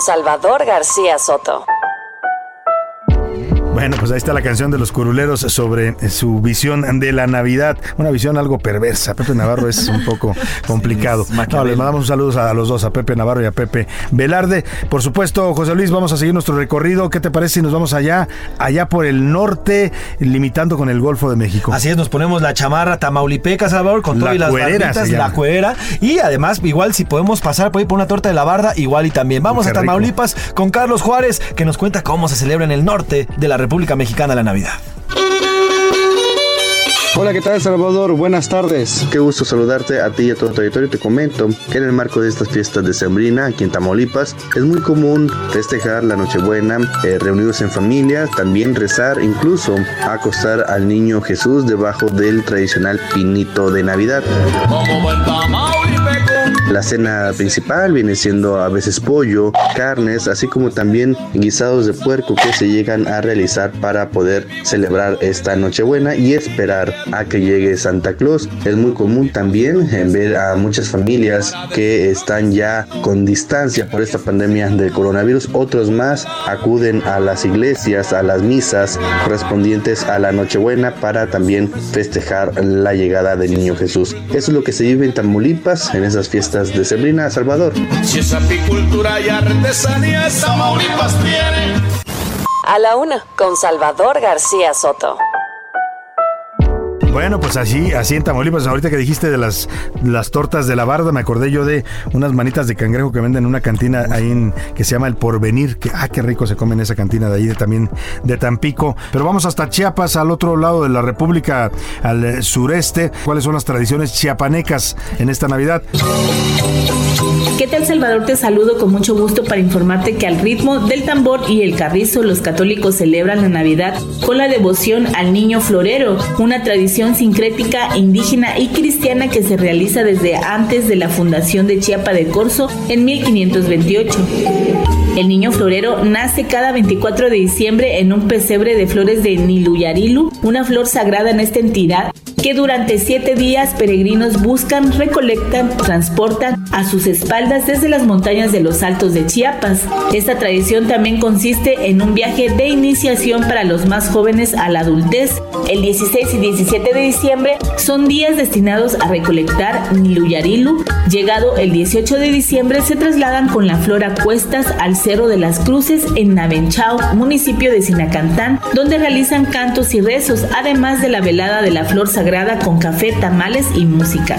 Salvador García Soto. Bueno, pues ahí está la canción de los curuleros sobre su visión de la Navidad. Una visión algo perversa. Pepe Navarro es un poco complicado. No, les mandamos un saludo a los dos, a Pepe Navarro y a Pepe Velarde. Por supuesto, José Luis, vamos a seguir nuestro recorrido. ¿Qué te parece si nos vamos allá, allá por el norte, limitando con el Golfo de México? Así es, nos ponemos la chamarra tamaulipeca, Salvador, con La todo y las se la cuera. Y además, igual si podemos pasar por ahí por una torta de la barda, igual y también. Vamos Qué a rico. Tamaulipas con Carlos Juárez, que nos cuenta cómo se celebra en el norte de la República Mexicana la Navidad. Hola, ¿qué tal Salvador? Buenas tardes. Qué gusto saludarte a ti y a todo tu auditorio. Te comento que en el marco de estas fiestas de Sembrina, aquí en Tamaulipas, es muy común festejar la Nochebuena, eh, reunidos en familia, también rezar, incluso acostar al niño Jesús debajo del tradicional pinito de Navidad. Como La cena principal viene siendo a veces pollo, carnes, así como también guisados de puerco que se llegan a realizar para poder celebrar esta Nochebuena y esperar a que llegue Santa Claus. Es muy común también ver a muchas familias que están ya con distancia por esta pandemia del coronavirus. Otros más acuden a las iglesias, a las misas correspondientes a la Nochebuena para también festejar la llegada del niño Jesús. Eso es lo que se vive en Tamaulipas en esas fiestas de Sembrina, Salvador. Si es apicultura y artesanía, Tamaulipas tiene. A la una, con Salvador García Soto. Bueno, pues así, así en Tamaulipas, ahorita que dijiste de las, las tortas de la barda, me acordé yo de unas manitas de cangrejo que venden en una cantina ahí que se llama El Porvenir, que ah, qué rico se come en esa cantina de ahí de, también de Tampico. Pero vamos hasta Chiapas, al otro lado de la República, al eh, sureste. ¿Cuáles son las tradiciones chiapanecas en esta Navidad? ¿Qué tal Salvador? Te saludo con mucho gusto para informarte que al ritmo del tambor y el carrizo los católicos celebran la Navidad con la devoción al niño florero, una tradición sincrética indígena y cristiana que se realiza desde antes de la fundación de Chiapa de Corzo en 1528. El niño florero nace cada 24 de diciembre en un pesebre de flores de Niluyarilu, una flor sagrada en esta entidad que durante siete días peregrinos buscan, recolectan, transportan a sus espaldas desde las montañas de los Altos de Chiapas. Esta tradición también consiste en un viaje de iniciación para los más jóvenes a la adultez. El 16 y 17 de diciembre son días destinados a recolectar Niluyarilu. Llegado el 18 de diciembre se trasladan con la flor a cuestas al Cerro de las Cruces en Navenchao, municipio de Sinacantán, donde realizan cantos y rezos, además de la velada de la flor sagrada con café, tamales y música.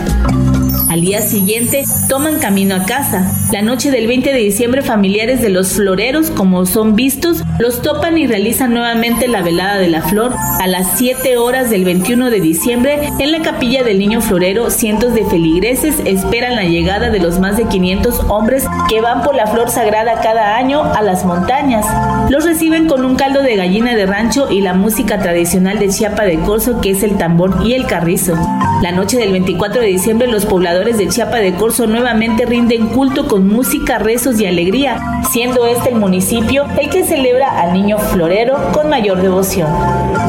Al día siguiente toman camino a casa. La noche del 20 de diciembre familiares de los floreros, como son vistos, los topan y realizan nuevamente la velada de la flor. A las 7 horas del 21 de diciembre, en la capilla del niño florero, cientos de feligreses esperan la llegada de los más de 500 hombres que van por la flor sagrada cada año a las montañas. Los reciben con un caldo de gallina de rancho y la música tradicional de Chiapa de Corzo, que es el tambor y el carrizo. La noche del 24 de diciembre, los pobladores de Chiapa de Corzo nuevamente rinden culto con música, rezos y alegría, siendo este el municipio el que celebra al niño florero con mayor devoción.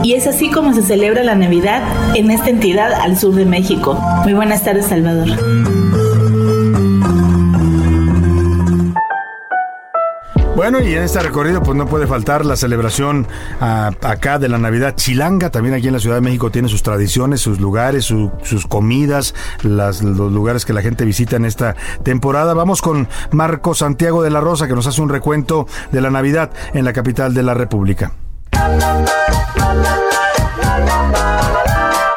Y es así como se celebra la Navidad en esta entidad al sur de México. Muy buenas tardes, Salvador. Bueno, y en este recorrido pues no puede faltar la celebración ah, acá de la Navidad chilanga. También aquí en la Ciudad de México tiene sus tradiciones, sus lugares, su- sus comidas, los lugares que la gente visita en esta temporada. Vamos con Marco Santiago de la Rosa que nos hace un recuento de la Navidad en la capital de la República.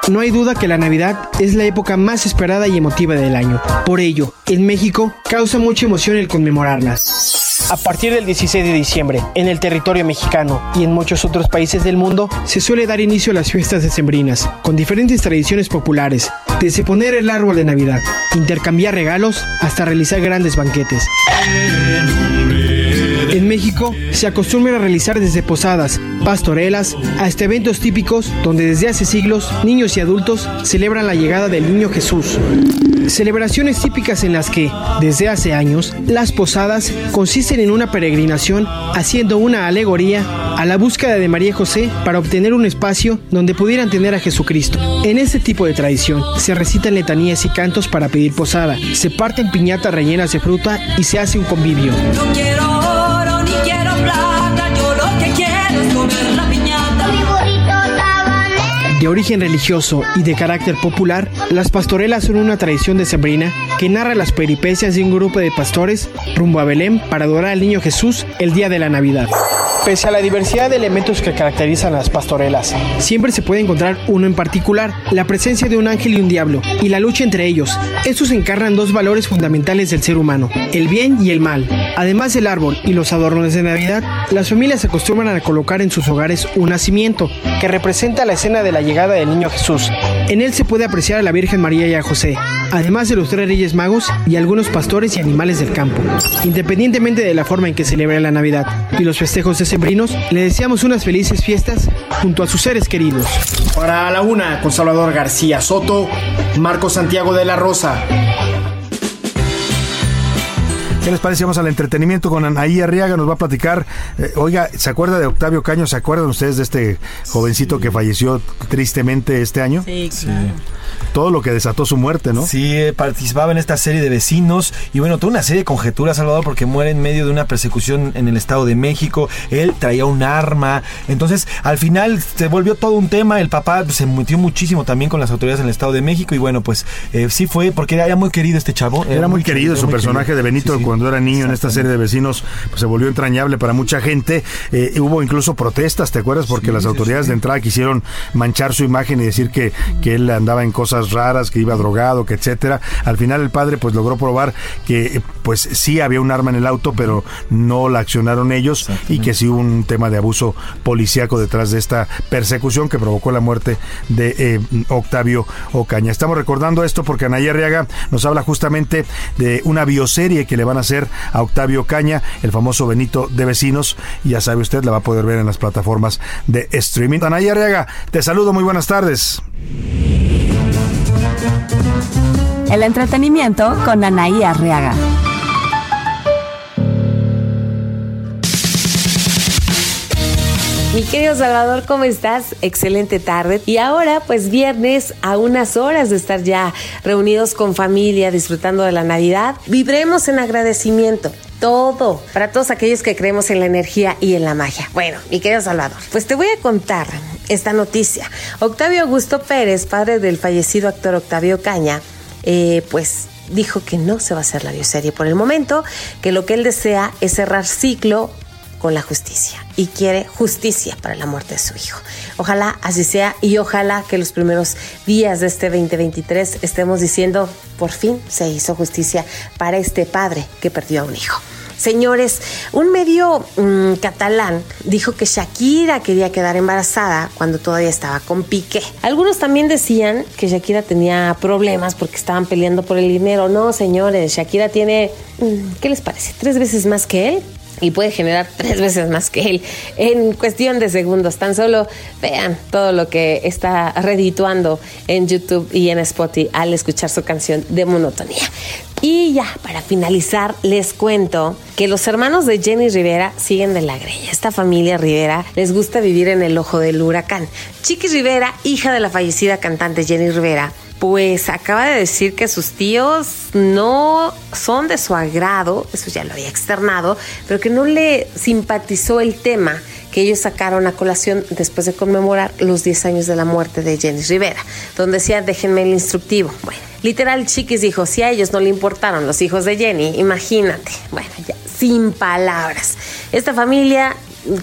No hay duda que la Navidad es la época más esperada y emotiva del año. Por ello, en México causa mucha emoción el conmemorarla. A partir del 16 de diciembre, en el territorio mexicano y en muchos otros países del mundo, se suele dar inicio a las fiestas decembrinas, con diferentes tradiciones populares, desde poner el árbol de Navidad, intercambiar regalos, hasta realizar grandes banquetes. México se acostumbra a realizar desde posadas, pastorelas, hasta eventos típicos donde desde hace siglos niños y adultos celebran la llegada del niño Jesús. Celebraciones típicas en las que, desde hace años, las posadas consisten en una peregrinación haciendo una alegoría a la búsqueda de María José para obtener un espacio donde pudieran tener a Jesucristo. En este tipo de tradición se recitan letanías y cantos para pedir posada, se parten piñatas rellenas de fruta y se hace un convivio. No quiero De origen religioso y de carácter popular, las pastorelas son una tradición decembrina que narra las peripecias de un grupo de pastores rumbo a Belén para adorar al niño Jesús el día de la Navidad. Pese a la diversidad de elementos que caracterizan a las pastorelas, siempre se puede encontrar uno en particular, la presencia de un ángel y un diablo, y la lucha entre ellos. Estos encarnan dos valores fundamentales del ser humano, el bien y el mal. Además del árbol y los adornos de Navidad, las familias acostumbran a colocar en sus hogares un nacimiento, que representa la escena de la llegada del niño Jesús. En él se puede apreciar a la Virgen María y a José, además de los tres reyes magos y algunos pastores y animales del campo. Independientemente de la forma en que celebra la Navidad y los festejos decembrinos, le deseamos unas felices fiestas junto a sus seres queridos. Para la una, con Salvador García Soto, Marco Santiago de la Rosa. ¿Qué les parece? Vamos al entretenimiento con Anaí Arriaga, nos va a platicar. eh, oiga, ¿se acuerda de Octavio Caño? ¿Se acuerdan ustedes de este jovencito que falleció tristemente este año? Sí, Todo lo que desató su muerte, ¿no? Sí, eh, participaba en esta serie de vecinos y bueno, toda una serie de conjeturas, Salvador, porque muere en medio de una persecución en el Estado de México. Él traía un arma. Entonces, al final se volvió todo un tema. El papá se metió muchísimo también con las autoridades en el Estado de México y bueno, pues eh, sí fue porque era, muy querido este chavo. Era muy querido su muy personaje querido. de Benito cuando era niño en esta serie de vecinos, pues se volvió entrañable para mucha gente. Eh, hubo incluso protestas, ¿te acuerdas? Porque las autoridades de entrada quisieron manchar su imagen y decir que, que él andaba en cosas raras, que iba drogado, que etcétera. Al final el padre pues logró probar que pues sí había un arma en el auto, pero no la accionaron ellos y que sí hubo un tema de abuso policíaco detrás de esta persecución que provocó la muerte de eh, Octavio Ocaña. Estamos recordando esto porque Anaya Arriaga nos habla justamente de una bioserie que le van a hacer a Octavio Caña, el famoso Benito de Vecinos. Ya sabe usted, la va a poder ver en las plataformas de streaming. Anaya Arriaga, te saludo, muy buenas tardes. El entretenimiento con Anaí Arriaga. Mi querido Salvador, ¿cómo estás? Excelente tarde. Y ahora, pues viernes, a unas horas de estar ya reunidos con familia, disfrutando de la Navidad, vibremos en agradecimiento. Todo, para todos aquellos que creemos en la energía y en la magia. Bueno, mi querido Salvador, pues te voy a contar esta noticia. Octavio Augusto Pérez, padre del fallecido actor Octavio Caña, eh, pues dijo que no se va a hacer la bioserie por el momento, que lo que él desea es cerrar ciclo con la justicia y quiere justicia para la muerte de su hijo. Ojalá así sea y ojalá que los primeros días de este 2023 estemos diciendo, por fin se hizo justicia para este padre que perdió a un hijo. Señores, un medio mm, catalán dijo que Shakira quería quedar embarazada cuando todavía estaba con Piqué. Algunos también decían que Shakira tenía problemas porque estaban peleando por el dinero. No, señores, Shakira tiene, mm, ¿qué les parece? Tres veces más que él y puede generar tres veces más que él en cuestión de segundos. Tan solo vean todo lo que está redituando en YouTube y en Spotify al escuchar su canción de monotonía. Y ya, para finalizar, les cuento que los hermanos de Jenny Rivera siguen de la greña. Esta familia Rivera les gusta vivir en el ojo del huracán. Chiqui Rivera, hija de la fallecida cantante Jenny Rivera, pues acaba de decir que sus tíos no son de su agrado, eso ya lo había externado, pero que no le simpatizó el tema que ellos sacaron a colación después de conmemorar los 10 años de la muerte de Jenny Rivera, donde decía déjenme el instructivo. Bueno, literal Chiquis dijo, si a ellos no le importaron los hijos de Jenny, imagínate. Bueno, ya, sin palabras. Esta familia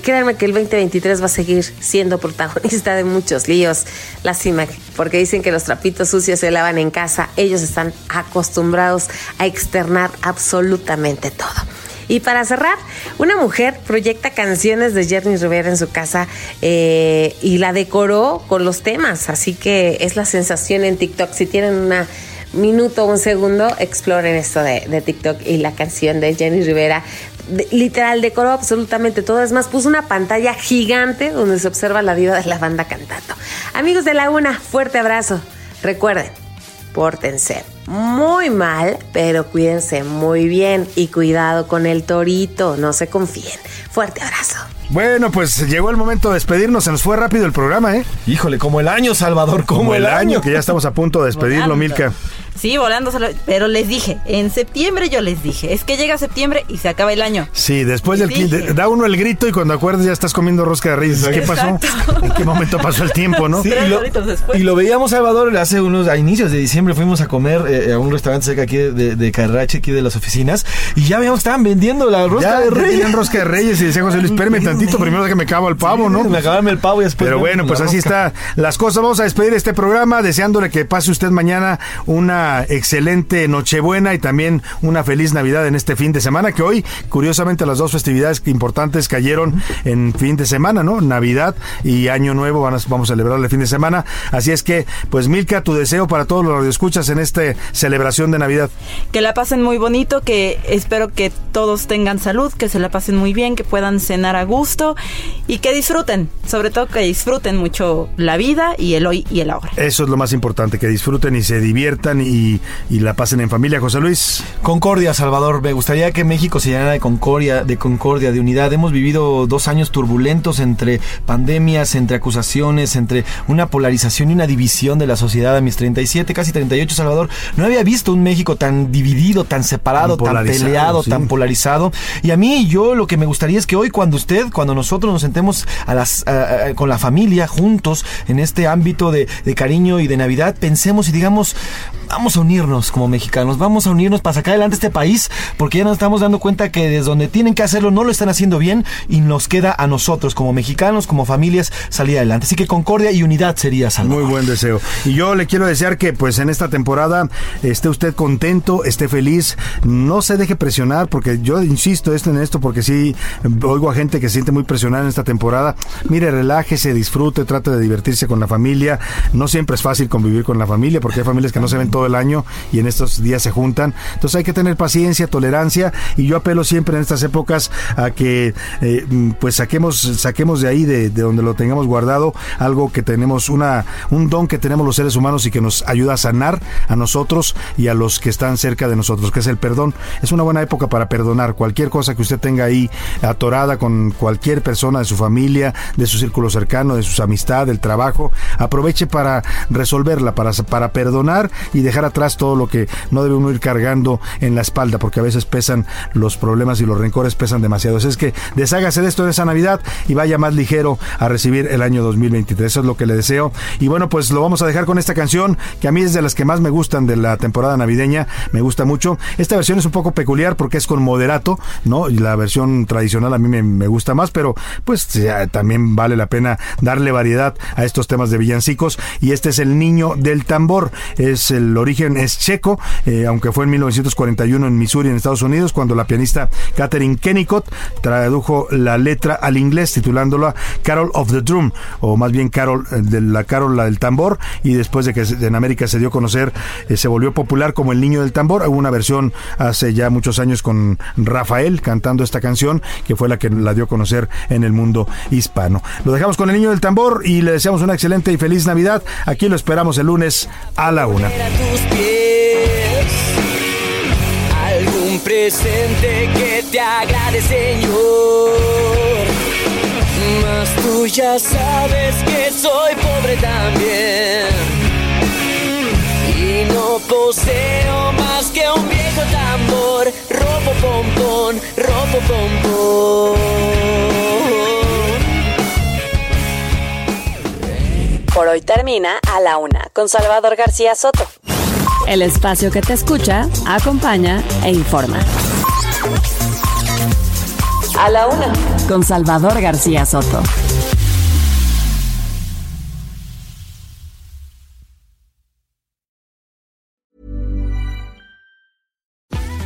créanme que el 2023 va a seguir siendo protagonista de muchos líos. Lástima, porque dicen que los trapitos sucios se lavan en casa. Ellos están acostumbrados a externar absolutamente todo. Y para cerrar, una mujer proyecta canciones de Jenny Rivera en su casa eh, y la decoró con los temas. Así que es la sensación en TikTok. Si tienen una minuto un segundo, exploren esto de, de TikTok y la canción de Jenny Rivera. Literal, decoró absolutamente todo. Es más, puso una pantalla gigante donde se observa la diva de la banda cantando. Amigos de la una, fuerte abrazo. Recuerden, pórtense muy mal, pero cuídense muy bien y cuidado con el torito, no se confíen. Fuerte abrazo. Bueno, pues llegó el momento de despedirnos. Se nos fue rápido el programa, ¿eh? Híjole, como el año, Salvador, como, el año, que ya estamos a punto de despedirlo. Milka. Sí, volando, solo- pero les dije, en septiembre yo les dije, es que llega septiembre y se acaba el año. Sí, después del Dije. quin- da uno el grito y cuando acuerdas ya estás comiendo rosca de reyes. ¿Qué pasó? ¿En qué momento pasó el tiempo, no? Sí, y, lo, y lo veíamos, Salvador, hace unos, a inicios de diciembre fuimos a comer eh, a un restaurante cerca aquí de, de Carrache, aquí de las oficinas, y ya veíamos que estaban vendiendo la rosca Ya de reyes. rosca de reyes y decía José Luis, espérame tantito, primero que me acabo el pavo, ¿no? Me acabarme el pavo y después. Pero bueno, pues así rosca. está las cosas. Vamos a despedir este programa deseándole que pase usted mañana una excelente Nochebuena y también una feliz Navidad en este fin de semana, que hoy, curiosamente, las dos festividades importantes cayeron en fin de semana, ¿no? Navidad y Año Nuevo, van a- vamos a celebrar el fin de semana. Así es que, pues Milka, tu deseo para todos los radioescuchas en esta celebración de Navidad. Que la pasen muy bonito, que espero que todos tengan salud, que se la pasen muy bien, que puedan cenar a gusto y que disfruten, sobre todo que disfruten mucho la vida y el hoy y el ahora. Eso es lo más importante, que disfruten y se diviertan y, y, y la pasen en familia. José Luis. Concordia, Salvador. Me gustaría que México se llenara de concordia, de concordia, de unidad. Hemos vivido dos años turbulentos entre pandemias, entre acusaciones, entre una polarización y una división de la sociedad. A mis 37, casi 38, Salvador, no había visto un México tan dividido, tan separado, Tan tan, polarizado, peleado, sí. tan polarizado. Y a mí, yo lo que me gustaría es que hoy, cuando usted, cuando nosotros nos sentemos a las, a- a- con la familia juntos en este ámbito de, de cariño y de Navidad, pensemos y digamos, vamos a unirnos como mexicanos, vamos a unirnos para sacar adelante este país, porque ya nos estamos dando cuenta que desde donde tienen que hacerlo no lo están haciendo bien y nos queda a nosotros como mexicanos, como familias, salir adelante. Así que concordia y unidad sería Salvador. Muy buen deseo. Y yo le quiero desear que pues en esta temporada esté usted contento, esté feliz, no se deje presionar, porque yo insisto esto en esto, porque sí oigo a gente que se siente muy presionada en esta temporada. Mire, relájese, disfrute, trate de divertirse con la familia. No siempre es fácil convivir con la familia, porque hay familias que no se ven todo el año y en estos días se juntan. Entonces hay que tener paciencia, tolerancia, y yo apelo siempre en estas épocas a que eh, mm, pues saquemos, saquemos de ahí, de, de donde lo tengamos guardado, algo que tenemos, una, un don que tenemos los seres humanos y que nos ayuda a sanar a nosotros y a los que están cerca de nosotros, que es el perdón. Es una buena época para perdonar cualquier cosa que usted tenga ahí atorada con cualquier persona de su familia, de su círculo cercano, de sus amistades, del trabajo. Aproveche para resolverla, para, para perdonar y dejar atrás todo lo que no debe uno ir cargando en la espalda, porque a veces pesan los problemas y los rencores pesan demasiado. Es que deshágase de esto en esa Navidad y vaya más ligero a recibir el año 2023. Eso es lo que le deseo. Y bueno, pues lo vamos a dejar con esta canción que a mí es de las que más me gustan de la temporada navideña. Me gusta mucho. Esta versión es un poco peculiar porque es con moderato, ¿no? Y la versión tradicional a mí me, me gusta más, pero pues ya, también vale la pena darle variedad a estos temas de villancicos. Y este es El Niño del Tambor. Es el origen es checo, eh, aunque fue en 1941 en Missouri, en Estados Unidos, cuando la pianista Catherine Kennicott tradujo la letra al inglés titulándola Carol of the Drum, o más bien Carol eh, de la Carol la del tambor, y después de que en América se dio a conocer, eh, se volvió popular como El Niño del Tambor. Hubo una versión hace ya muchos años con Rafael cantando esta canción, que fue la que la dio a conocer en el mundo hispano. Lo dejamos con El Niño del Tambor y le deseamos una excelente y feliz Navidad. Aquí lo esperamos el lunes a la una. Tus algún presente que te agrade, Señor. Mas tú ya sabes que soy pobre también. Y no poseo más que un viejo tambor, robo pompón, robo pompón. Por hoy termina A la Una con Salvador García Soto. El espacio que te escucha, acompaña e informa. A la Una con Salvador García Soto.